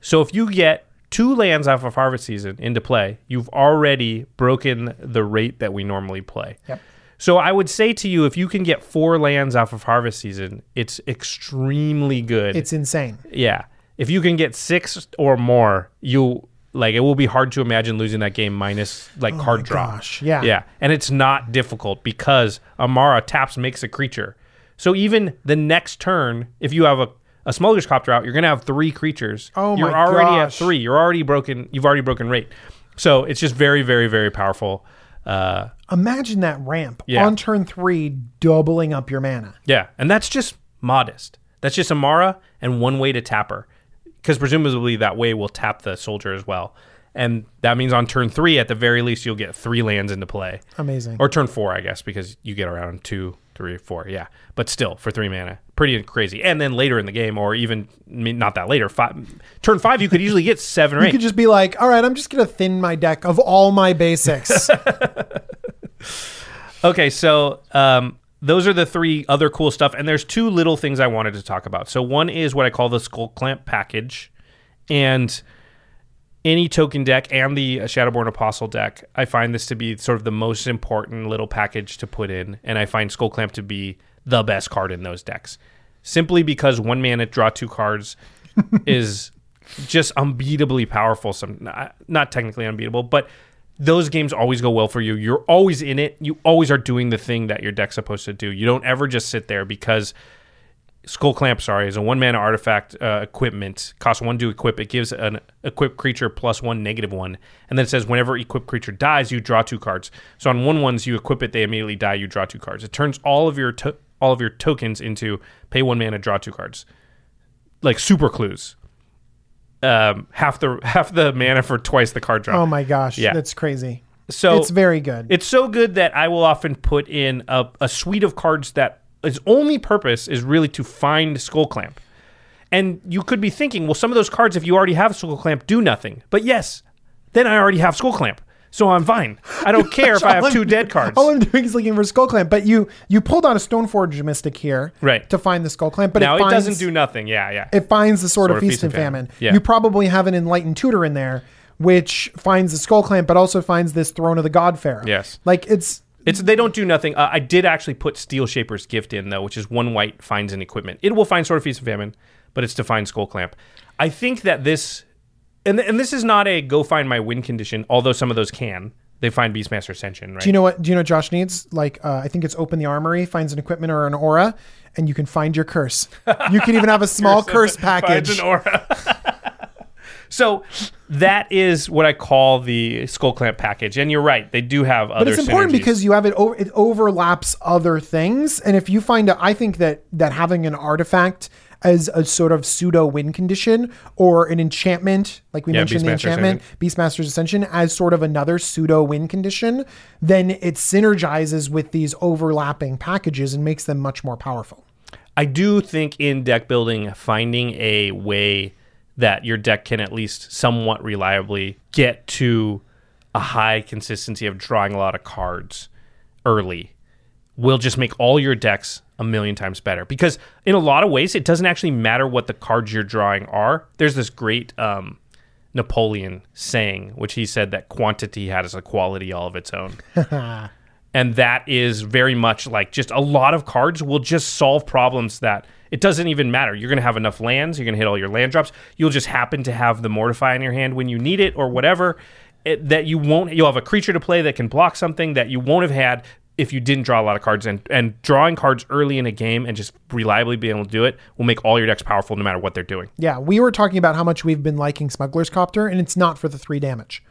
So if you get two lands off of Harvest Season into play, you've already broken the rate that we normally play. Yep. So I would say to you, if you can get four lands off of Harvest Season, it's extremely good. It's insane. yeah. If you can get six or more, you like it will be hard to imagine losing that game minus like oh card Oh my draw. gosh, yeah. Yeah. And it's not difficult because Emmara taps makes a creature. So even the next turn, if you have a, a smuggler's copter out, you're gonna have three creatures. Oh you're my already at three. You're already broken you've already broken rate. So it's just very, very, very powerful. Uh Imagine that ramp Yeah. on turn three, doubling up your mana. Yeah, and that's just modest. That's just Emmara and one way to tap her, because presumably that way will tap the soldier as well, and that means on turn three, at the very least, you'll get three lands into play, Amazing. or turn four, I guess, because you get around two, three, four. Yeah, but still for three mana, pretty crazy. And then later in the game, or even I mean, not that later, five, turn five, you could easily get seven or you eight. could just be like, all right, I'm just gonna thin my deck of all my basics. <laughs> <laughs> Okay, so um, those are the three other cool stuff, and there's two little things I wanted to talk about. So one is what I call the Skull Clamp package, and any token deck and the uh, Shadowborn Apostle deck, I find this to be sort of the most important little package to put in, and I find Skull Clamp to be the best card in those decks, simply because one mana draw two cards <laughs> is just unbeatably powerful. Some not, uh, not technically unbeatable, but those games always go well for you. You're always in it. You always are doing the thing that your deck's supposed to do. You don't ever just sit there because Skull Clamp, sorry, is a one mana artifact uh, equipment. Costs one to equip. It gives an equipped creature plus one negative one, and then it says whenever equipped creature dies, you draw two cards. So on one ones you equip it, they immediately die. You draw two cards. It turns all of your to- all of your tokens into pay one mana, draw two cards, like super clues. Um, half the <laughs> half the mana for twice the card draw. oh my gosh, Yeah. that's crazy. so it's very good. it's so good that I will often put in a, a suite of cards that its only purpose is really to find Skull Clamp. And you could be thinking, well, some of those cards, if you already have Skull Clamp, do nothing. But yes, then I already have Skull Clamp. So I'm fine. I don't <laughs> care if I have two dead cards. All I'm doing is looking for Skull Clamp, but you you pulled out a Stoneforge Mystic here, Right. to find the Skull Clamp. But now it, it, finds, doesn't do nothing. Yeah, yeah. It finds the Sword, of Feast and Famine. Yeah. You probably have an Enlightened Tutor in there, which finds the Skull Clamp, but also finds this Throne of the God Pharaoh. Yes. like it's It's they don't do nothing. Uh, I did actually put Steel Shaper's Gift in though, which is one white finds an equipment. It will find Sword of Feast and Famine, but it's to find Skull Clamp. I think that this, and and this is not a go find my win condition, although some of those can. They find Beastmaster Ascension, right? Do you know what? Do you know what Josh needs? Like, uh, I think it's open the armory, finds an equipment or an aura, and you can find your curse. You can even have a <laughs> small curse Finds package. an aura. <laughs> so that is what I call the Skull Clamp package, and you're right. They do have other. But it's important synergies. because you have it. Over, it overlaps other things, and if you find, a, I think that that having an artifact as a sort of pseudo win condition or an enchantment, like we Yeah, mentioned, the enchantment Beastmaster's Ascension as sort of another pseudo win condition, then it synergizes with these overlapping packages and makes them much more powerful. I do think in deck building, finding a way that your deck can at least somewhat reliably get to a high consistency of drawing a lot of cards early will just make all your decks a million times better. Because in a lot of ways, it doesn't actually matter what the cards you're drawing are. There's this great um, Napoleon saying, which he said that quantity has a quality all of its own <laughs> and that is very much like just a lot of cards will just solve problems that it doesn't even matter. You're going to have enough lands. You're going to hit all your land drops. You'll just happen to have the mortify in your hand when you need it or whatever. It, that you won't. You'll have a creature to play that can block something that you won't have had if you didn't draw a lot of cards. And and drawing cards early in a game and just reliably being able to do it will make all your decks powerful no matter what they're doing. Yeah, we were talking about how much we've been liking Smuggler's Copter, and it's not for the three damage.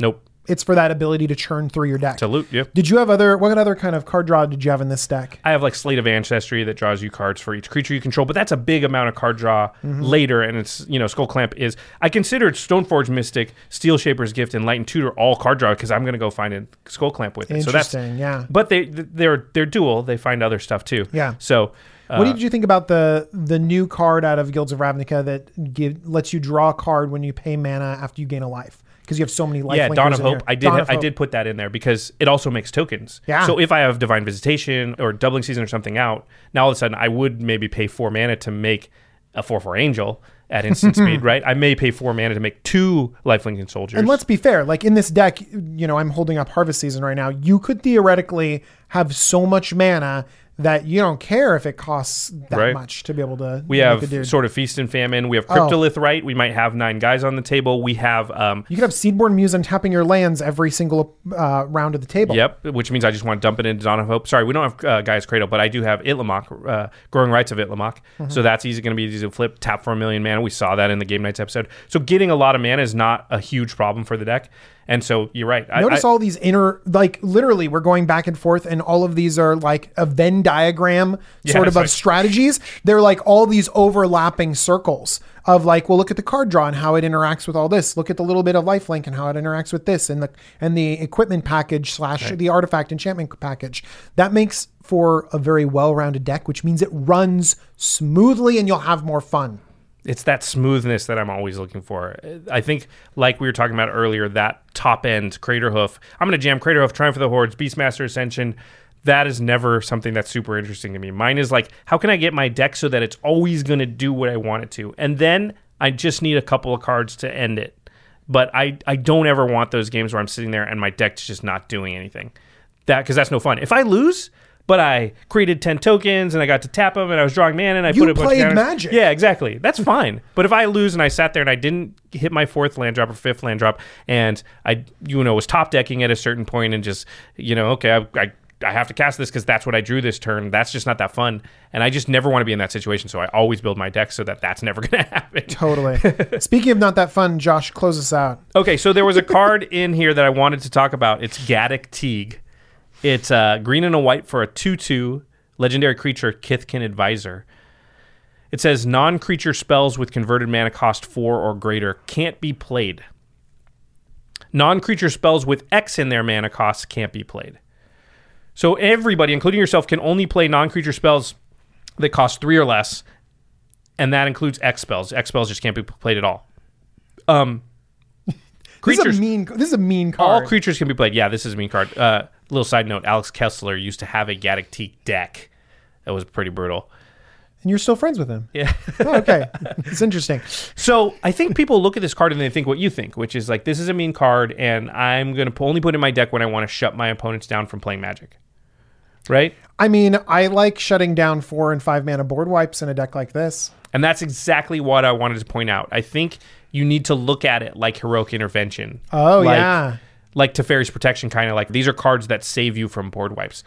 Nope. It's for that ability to churn through your deck. To loot. Yeah. Did you have other? What other kind of card draw did you have in this deck? I have like Slate of Ancestry that draws you cards for each creature you control, but that's a big amount of card draw Mm-hmm. later. And it's, you know, Skull Clamp is. I considered Stoneforge Mystic, Steel Shaper's Gift, and Light and Tutor all card draw because I'm going to go find a Skull Clamp with it. So that's. Interesting. yeah. But they they're they're dual. They find other stuff too. Yeah. So uh, what did you think about the the new card out of Guilds of Ravnica that give lets you draw a card when you pay mana after you gain a life? Because you have so many life. yeah, Dawn of Hope. I did. I did put that in there because it also makes tokens. Yeah. So if I have Divine Visitation or Doubling Season or something out, now all of a sudden I would maybe pay four mana to make a four four Angel at instant <laughs> speed, right? I may pay four mana to make two lifelinking soldiers. And let's be fair, like in this deck, you know, I'm holding up Harvest Season right now. You could theoretically have so much mana that you don't care if it costs that Right. much to be able to. we have Sword of Feast and Famine. We have Oh. Cryptolith Rite? We might have nine guys on the table. We have um, You could have Seedborn Muse and tapping your lands every single uh, round of the table. Yep, which means I just want to dump it into Dawn of Hope. Sorry, we don't have uh, Gaia's Cradle, but I do have Itlimoc, uh, Growing Rites of Itlimoc. Mm-hmm. So that's easy going to be easy to flip, tap for a million mana. We saw that in the Game Knights episode. So getting a lot of mana is not a huge problem for the deck. And so you're right. I- Notice I, all these inner, like literally, we're going back and forth, and all of these are like a Venn diagram Yeah, sort of it's of strategies. They're like all these overlapping circles of like, well, look at the card draw and how it interacts with all this. Look at the little bit of lifelink and how it interacts with this, and the and the equipment package slash the artifact enchantment package. That makes for a very well-rounded deck, which means it runs smoothly, and you'll have more fun. It's that smoothness that I'm always looking for. I think, like we were talking about earlier, that top end Craterhoof. I'm going to jam Craterhoof, Triumph of the Hordes, Beastmaster Ascension. That is never something that's super interesting to me. Mine is like, how can I get my deck so that it's always going to do what I want it to? And then I just need a couple of cards to end it. But I, I don't ever want those games where I'm sitting there and my deck's just not doing anything. That because that's no fun. If I lose, but I created ten tokens and I got to tap them and I was drawing mana and I You put a bunch of counters- Magic. Yeah, exactly. That's fine. But if I lose and I sat there and I didn't hit my fourth land drop or fifth land drop, and I, you know, was top decking at a certain point and just, you know, okay, I, I, I have to cast this because that's what I drew this turn. That's just not that fun, and I just never want to be in that situation. So I always build my deck so that that's never <laughs> going to happen. Totally. <laughs> Speaking of not that fun, Josh, close us out. Okay, so there was a card in here that I wanted to talk about. It's Gaddock Teeg. It's uh, green and a white for a 2 2 legendary creature, Kithkin Advisor. It says non creature spells with converted mana cost 4 or greater can't be played. Non creature spells with X in their mana cost can't be played. So everybody, including yourself, can only play non creature spells that cost 3 or less, and that includes X spells. X spells just can't be played at all. Um, <laughs> This is a mean. This is a mean card. all creatures can be played. Yeah, this is a mean card. Uh, little side note: Alex Kessler used to have a Gaddock Teeg deck. That was pretty brutal. and you're still friends with him. Yeah. <laughs> Oh, okay, it's interesting. so I think people look at this card and they think what you think, which is like this is a mean card, and I'm gonna only put it in my deck when I want to shut my opponents down from playing Magic. Right. I mean, I like shutting down four and five mana board wipes in a deck like this. And that's exactly what I wanted to point out. I think you need to look at it like heroic intervention. Oh, like, yeah. Like Teferi's protection, kind of like these are cards that save you from board wipes.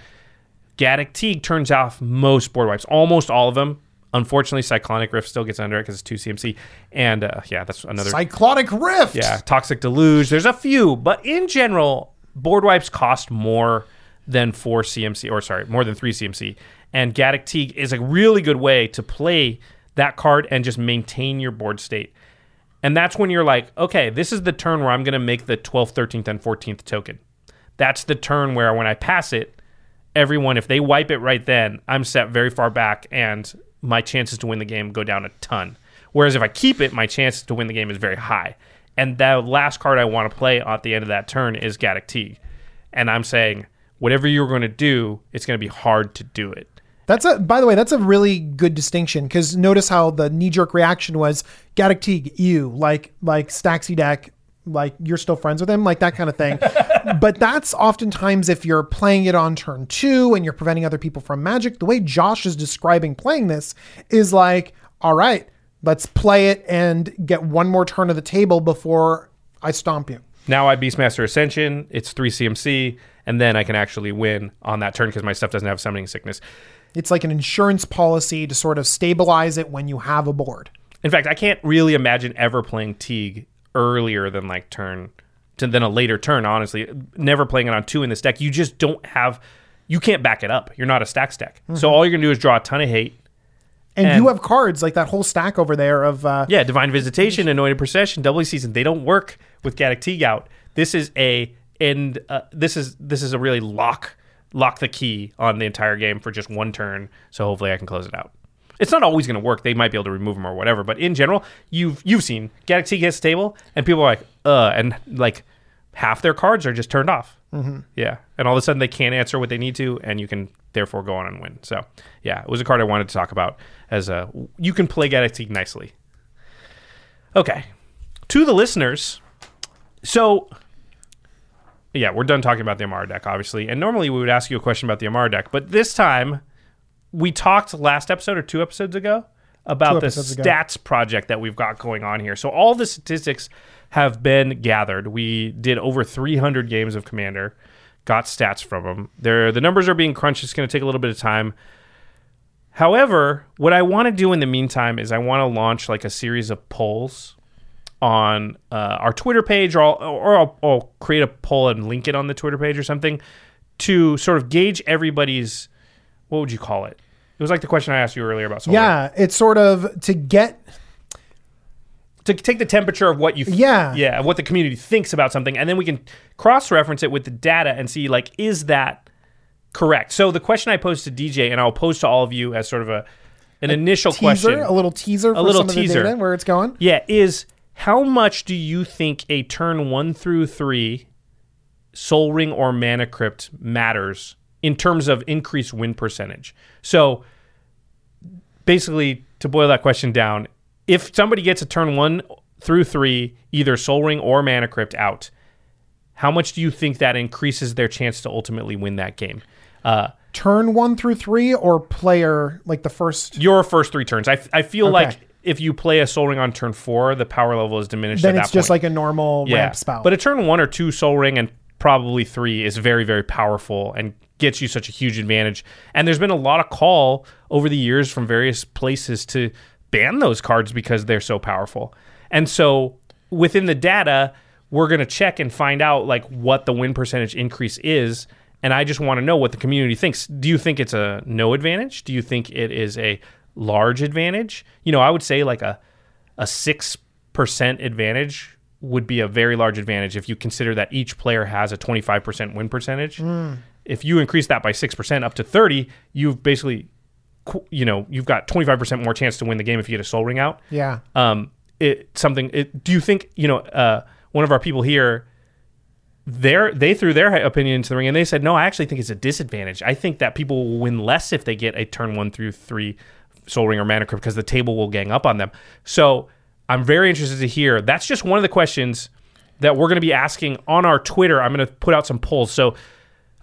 Gaddock Teeg turns off most board wipes, almost all of them. Unfortunately, Cyclonic Rift still gets under it because it's two CMC. And uh, yeah, that's another. Cyclonic Rift. Yeah, Toxic Deluge. There's a few, but in general, board wipes cost more than four CMC, or sorry, more than three CMC. And Gaddock Teeg is a really good way to play that card and just maintain your board state. And that's when you're like, okay, this is the turn where I'm going to make the 12th, 13th, and 14th token. That's the turn where when I pass it, everyone, if they wipe it right then, I'm set very far back and my chances to win the game go down a ton. Whereas if I keep it, my chances to win the game is very high. And the last card I want to play at the end of that turn is Gaddock Teeg. And I'm saying, whatever you're going to do, it's going to be hard to do it. That's a. By the way, that's a really good distinction because notice how the knee jerk reaction was Gaddock Teeg, you like like Staxy deck, like you're still friends with him, like that kind of thing. <laughs> but that's oftentimes if you're playing it on turn two and you're preventing other people from magic. The way Josh is describing playing this is like, all right, let's play it and get one more turn of the table before I stomp you. Now I Beastmaster Ascension, it's 3 CMC, and then I can actually win on that turn because my stuff doesn't have summoning sickness. It's like an insurance policy to sort of stabilize it when you have a board. In fact, I can't really imagine ever playing Teeg earlier than like turn to then a later turn, honestly. Never playing it on two in this deck. You just don't have you can't back it up. You're not a Stax deck. So all you're gonna do is draw a ton of hate. And, And- you have cards like that whole stack over there of uh, Yeah, Divine Visitation, Anointed Procession, Doubly Season, they don't work with Gaddock Teeg out. This is a and uh, this is this is a really lock lock the key on the entire game for just one turn. So hopefully I can close it out. It's not always going to work. They might be able to remove them or whatever. But in general, you've you've seen Gaddock Teeg gets hits the table, and people are like, uh, and like half their cards are just turned off. Mm-hmm. Yeah, and all of a sudden they can't answer what they need to, and you can therefore go on and win. So yeah, it was a card I wanted to talk about as a you can play Gaddock Teeg nicely. Okay, to the listeners, so yeah, we're done talking about the Emmara deck, obviously. And normally we would ask you a question about the Emmara deck, but this time we talked last episode or two episodes ago about Two the episodes ago. stats project that we've got going on here. So all the statistics have been gathered. We did over 300 games of Commander, got stats from them. They're, the numbers are being crunched. It's going to take a little bit of time. However, what I want to do in the meantime is I want to launch like a series of polls on uh, our Twitter page, or I'll, or I'll, I'll create a poll and link it on the Twitter page or something to sort of gauge everybody's. What would you call it? It was like the question I asked you earlier about. Solar. Yeah, it's sort of to get to take the temperature of what you Yeah. yeah what the community thinks about something and then we can cross reference it with the data and see like is that correct so the question i posed to dj and i'll pose to all of you as sort of a an initial teaser, question a little teaser for little some of teaser. where it's going. yeah is how much do you think a turn one through three soul ring or mana crypt matters in terms of increased win percentage so basically to boil that question down if somebody gets a turn one through three either soul ring or mana crypt out how much do you think that increases their chance to ultimately win that game uh, Turn one through three or player like the first. your first three turns i, I feel Okay. like if you play a soul ring on turn four the power level is diminished Then it's just point. like a normal ramp spell. But a turn one or two Soul Ring and probably three is very, very powerful and gets you such a huge advantage. And there's been a lot of call over the years from various places to ban those cards because they're so powerful. And so within the data, we're going to check and find out like what the win percentage increase is. And I just want to know what the community thinks. Do you think it's a no advantage? Do you think it is a large advantage? You know, I would say like a a six percent advantage would be a very large advantage if you consider that each player has a twenty five percent win percentage. If you increase that by six percent up to thirty, you've basically, you know, you've got twenty five percent more chance to win the game if you get a soul ring out. yeah. Um, it something. It, do you think you know? Uh, one of our people here their they threw their opinion into the ring and they said no i actually think it's a disadvantage i think that people will win less if they get a turn one through three soul ring or mana crypt because the table will gang up on them. So i'm very interested to hear that's just one of the questions that we're going to be asking on our twitter. I'm going to put out some polls. So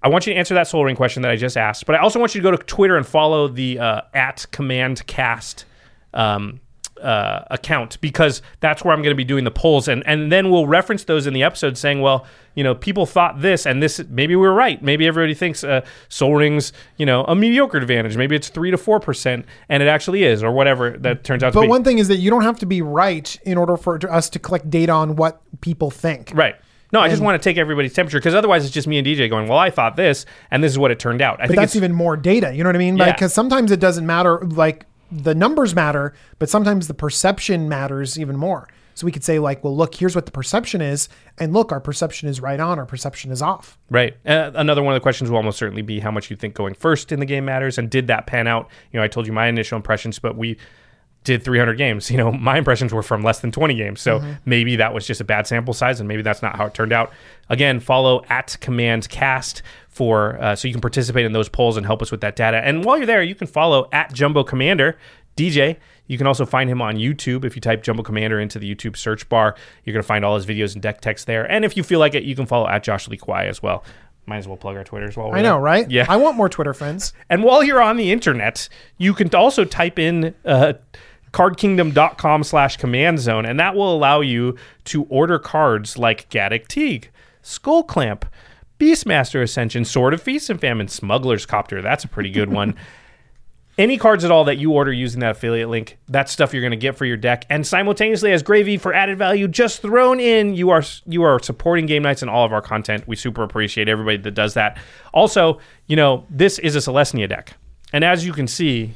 I want you to answer that Soul Ring question that I just asked, but I also want you to go to Twitter and follow the uh, at Command Cast um, uh, account because that's where I'm going to be doing the polls, and and then we'll reference those in the episode, saying, well, you know, people thought this, and this maybe we were right. Maybe everybody thinks uh, Soul Rings, you know, a mediocre advantage. Maybe it's three to four percent, and it actually is, or whatever that turns out to But be. one thing is that you don't have to be right in order for us to collect data on what people think. Right. No, I just want to take everybody's temperature because otherwise it's just me and DJ going, well, I thought this, and this is what it turned out. I But think that's even more data. You know what I mean? Because sometimes it doesn't matter. Like the numbers matter, but sometimes the perception matters even more. So we could say like, well, look, here's what the perception is, and look, our perception is right on, our perception is off. Right. Uh, another one of the questions will almost certainly be how much you think going first in the game matters, and did that pan out? You know, I told you my initial impressions, but we did 300 games. You know, <laughs> my impressions were from less than 20 games, so maybe that was just a bad sample size, and maybe that's not how it turned out. Again, follow at Command Cast for uh, so you can participate in those polls and help us with that data. And while you're there, you can follow at Jumbo Commander DJ. You can also find him on YouTube. If you type Jumbo Commander into the YouTube search bar, you're going to find all his videos and deck techs there. And if you feel like it, you can follow at Josh Lee Kwai as well. Might as well plug our Twitter as well. I know, right? Yeah. I want more Twitter friends. <laughs> And while you're on the internet, you can also type in uh, cardkingdom.com slash command zone, and that will allow you to order cards like Gaddock Teeg, Skull Clamp, Beastmaster Ascension, Sword of Feast and Famine, Smuggler's Copter. That's a pretty good one. <laughs> Any cards at all that you order using that affiliate link, that's stuff you're going to get for your deck, and simultaneously as gravy for added value just thrown in. You are you are supporting Game Knights and all of our content. We super appreciate everybody that does that. Also, you know this is a Selesnya deck, and as you can see,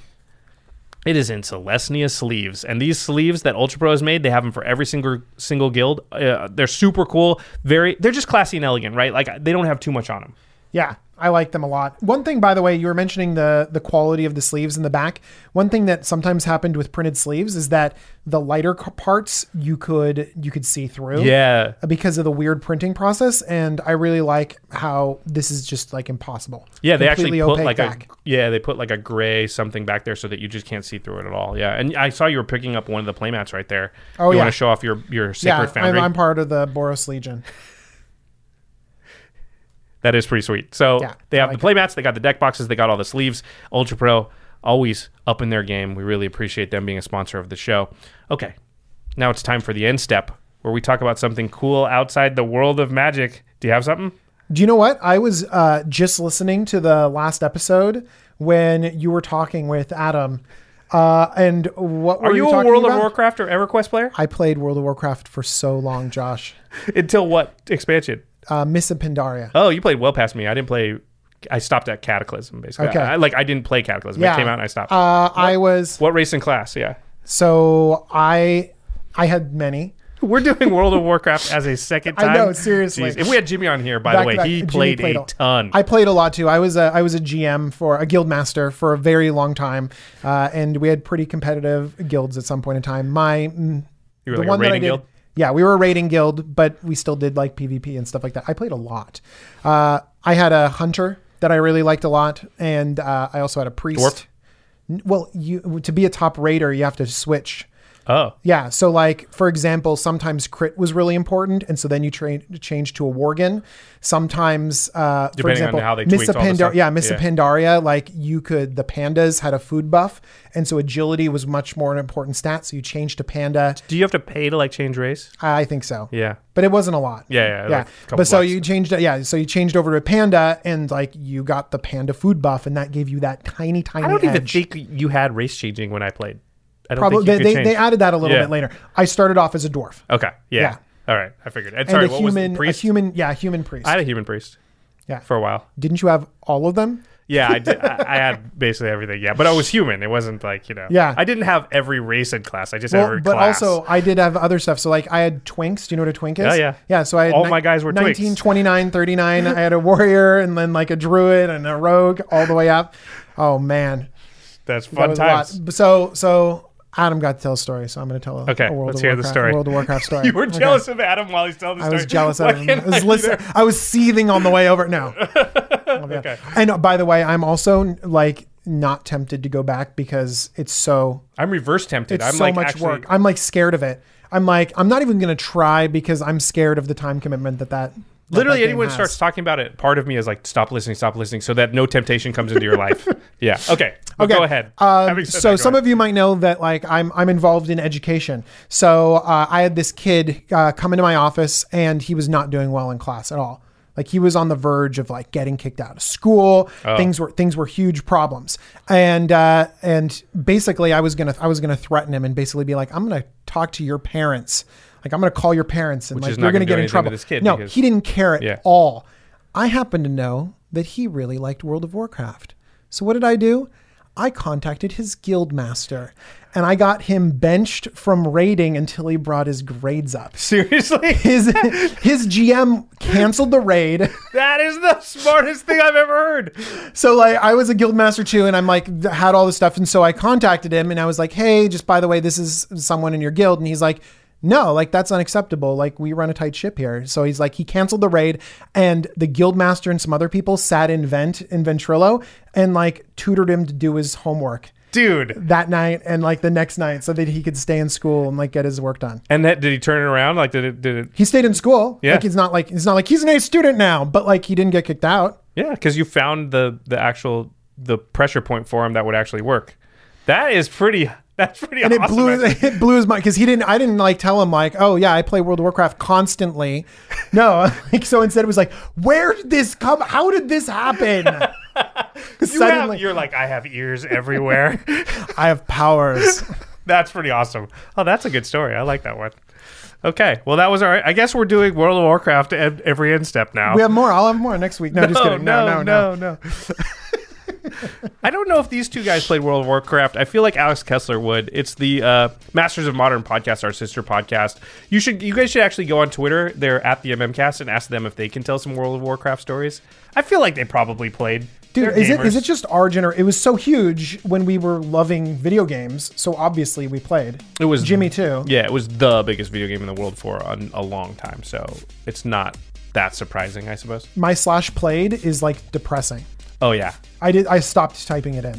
it is in Selesnya sleeves, and these sleeves that Ultra Pro has made, they have them for every single single guild. Uh, they're super cool. Very, they're just classy and elegant, right? Like they don't have too much on them. Yeah. I like them a lot. One thing, by the way, you were mentioning the the quality of the sleeves in the back. One thing that sometimes happened with printed sleeves is that the lighter parts you could you could see through. Yeah. Because of the weird printing process, and I really like how this is just like impossible. Yeah, they actually put like back. a yeah, they put like a gray something back there so that you just can't see through it at all. Yeah, and I saw you were picking up one of the playmats right there. Oh, you yeah. want to show off your your sacred yeah. I'm. I'm part of the Boros Legion. That is pretty sweet. So Yeah, they have like the playmats, they got the deck boxes, they got all the sleeves. Ultra Pro always up in their game. We really appreciate them being a sponsor of the show. Okay, now it's time for the end step where we talk about something cool outside the world of magic. Do you have something? Do you know what? I was uh, just listening to the last episode when you were talking with Adam. Uh, and what were you? Are you a talking World of? Warcraft or EverQuest player? I played World of Warcraft for so long, Josh. <laughs> Until what expansion? Uh, Mists of Pandaria. Oh, you played well past me. I didn't play. I stopped at Cataclysm basically. Okay. I, like I didn't play Cataclysm. Yeah. It came out and I stopped. Uh, I was what race and class? Yeah. so I I had many. <laughs> We're doing World of Warcraft as a second time. <laughs> I know, seriously. Jeez. If we had Jimmy on here, by Back the way, to back, he Jimmy played, played a a- ton. I played a lot too. I was a I was a GM for a guild master for a very long time, uh, and we had pretty competitive guilds at some point in time. My mm, You were the like a one that I raiding did, guild? Yeah, we were a raiding guild, but we still did like PvP and stuff like that. I played a lot. Uh, I had a hunter that I really liked a lot, and uh, I also had a priest. Dwarf? Well, you to be a top raider, you have to switch. Oh, Yeah. So, like for example, sometimes crit was really important, and so then you train change to a worgen. Sometimes, uh, for Depending on example, how they Miss tweaked the yeah, Miss Yeah. Pandaria, like you could the pandas had a food buff, and so agility was much more an important stat. So you changed to panda. do you have to pay to like change race? I think so. Yeah. But it wasn't a lot. Yeah, yeah, yeah. like but so bucks. you changed. Yeah. So you changed over to a panda, and like you got the panda food buff, and that gave you that tiny, tiny. I don't even think you had race changing when I played. I don't Probably they, they, added that a little Yeah. bit later. I started off as a dwarf. okay. Yeah. Yeah. All right. I figured. And, and sorry, a what was human, the a priest? human, yeah, a human priest. I had a human priest. Yeah. For a while. Didn't you have all of them? Yeah, I did. I, <laughs> I had basically everything. Yeah, but I was human. It wasn't like you know. Yeah. I didn't have every race and class. I just had Well, every but class. also I did have other stuff. So like I had twinks. Do you know what a twink is? Yeah, yeah. Yeah. So I had All my guys were twinks. 29, 39. I had a warrior and then like a druid and a rogue all the way up. Oh man, that's fun lot. times. So so Adam got to tell a story. So I'm going to tell a, Okay, a World let's of hear the Warcraft, story. World of Warcraft story. <laughs> You were Okay. jealous of Adam while he's telling the I story. <laughs> I was jealous of him. I was be listening. I was seething on the way over. No. <laughs> Okay. And uh, by the way, I'm also like not tempted to go back because it's so I'm reverse tempted. it's I'm so like much actually, work. I'm like scared of it. I'm like I'm not even gonna try because I'm scared of the time commitment that that. Literally, anyone has. starts talking about it, part of me is like, stop listening, stop listening, so that no temptation comes into your life. <laughs> Yeah. Okay. But Okay. Go ahead. <laughs> Um, so that, go some ahead. of you might know that like I'm I'm involved in education. So uh, I had this kid uh, come into my office and he was not doing well in class at all. Like he was on the verge of like getting kicked out of school. Oh. Things were things were huge problems. And uh, and basically I was gonna I was gonna threaten him and basically be like I'm gonna talk to your parents. Like I'm gonna call your parents and Which like you're gonna gonna get in to trouble. this kid no, because- he didn't care at Yeah. all. I happen to know that he really liked World of Warcraft. So what did I do? I contacted his guild master and I got him benched from raiding until he brought his grades up. <laughs> seriously, His his GM canceled the raid. <laughs> that is the smartest thing I've ever heard. So like I was a guild master too and I'm like had all this stuff and so I contacted him and I was like, "Hey, just by the way, this is someone in your guild." And he's like, "No, like that's unacceptable. Like we run a tight ship here." So he's like he canceled the raid and the guild master and some other people sat in vent in Ventrilo and like tutored him to do his homework Dude. that night and like the next night so that he could stay in school and like get his work done. And that did he turn it around? Like did it did it He stayed in school. Yeah. Like he's not like he's not like he's an A student now, but like he didn't get kicked out. Yeah, because you found the the actual the pressure point for him that would actually work. That is pretty. <laughs> That's pretty and it awesome. blew <laughs> it blew his mind because he didn't I didn't like tell him like oh yeah I play World of Warcraft constantly <laughs> no like so instead it was like where did this come how did this happen You suddenly have, you're like I have ears everywhere. I have powers that's pretty awesome. Oh, that's a good story. I like that one. Okay, well that was all right. I guess we're doing World of Warcraft every end step now. we have more I'll have more next week no, just kidding no no no, no. I don't know if these two guys played World of Warcraft. I feel like Alex Kessler would. It's the uh, Masters of Modern podcast, our sister podcast. You should, you guys should actually go on Twitter. They're at the MMcast and ask them if they can tell some World of Warcraft stories. I feel like they probably played. Dude, They're is it is it just our gener? It was so huge when we were loving video games, so obviously we played. It was Jimmy too. Yeah, it was the biggest video game in the world for a, a long time. So it's not that surprising, I suppose. My slash played is like depressing. Oh yeah, I did. I stopped typing it in.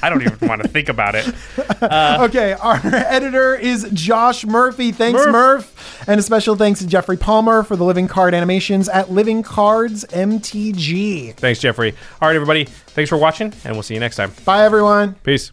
I don't even want to think about it. <laughs> Uh, okay, our <laughs> editor is Josh Murphy. Thanks, Murph. Murph. And a special thanks to Jeffrey Palmer for the living card animations at Living Cards MTG. Thanks, Jeffrey. All right, everybody. Thanks for watching, and we'll see you next time. Bye, everyone. Peace.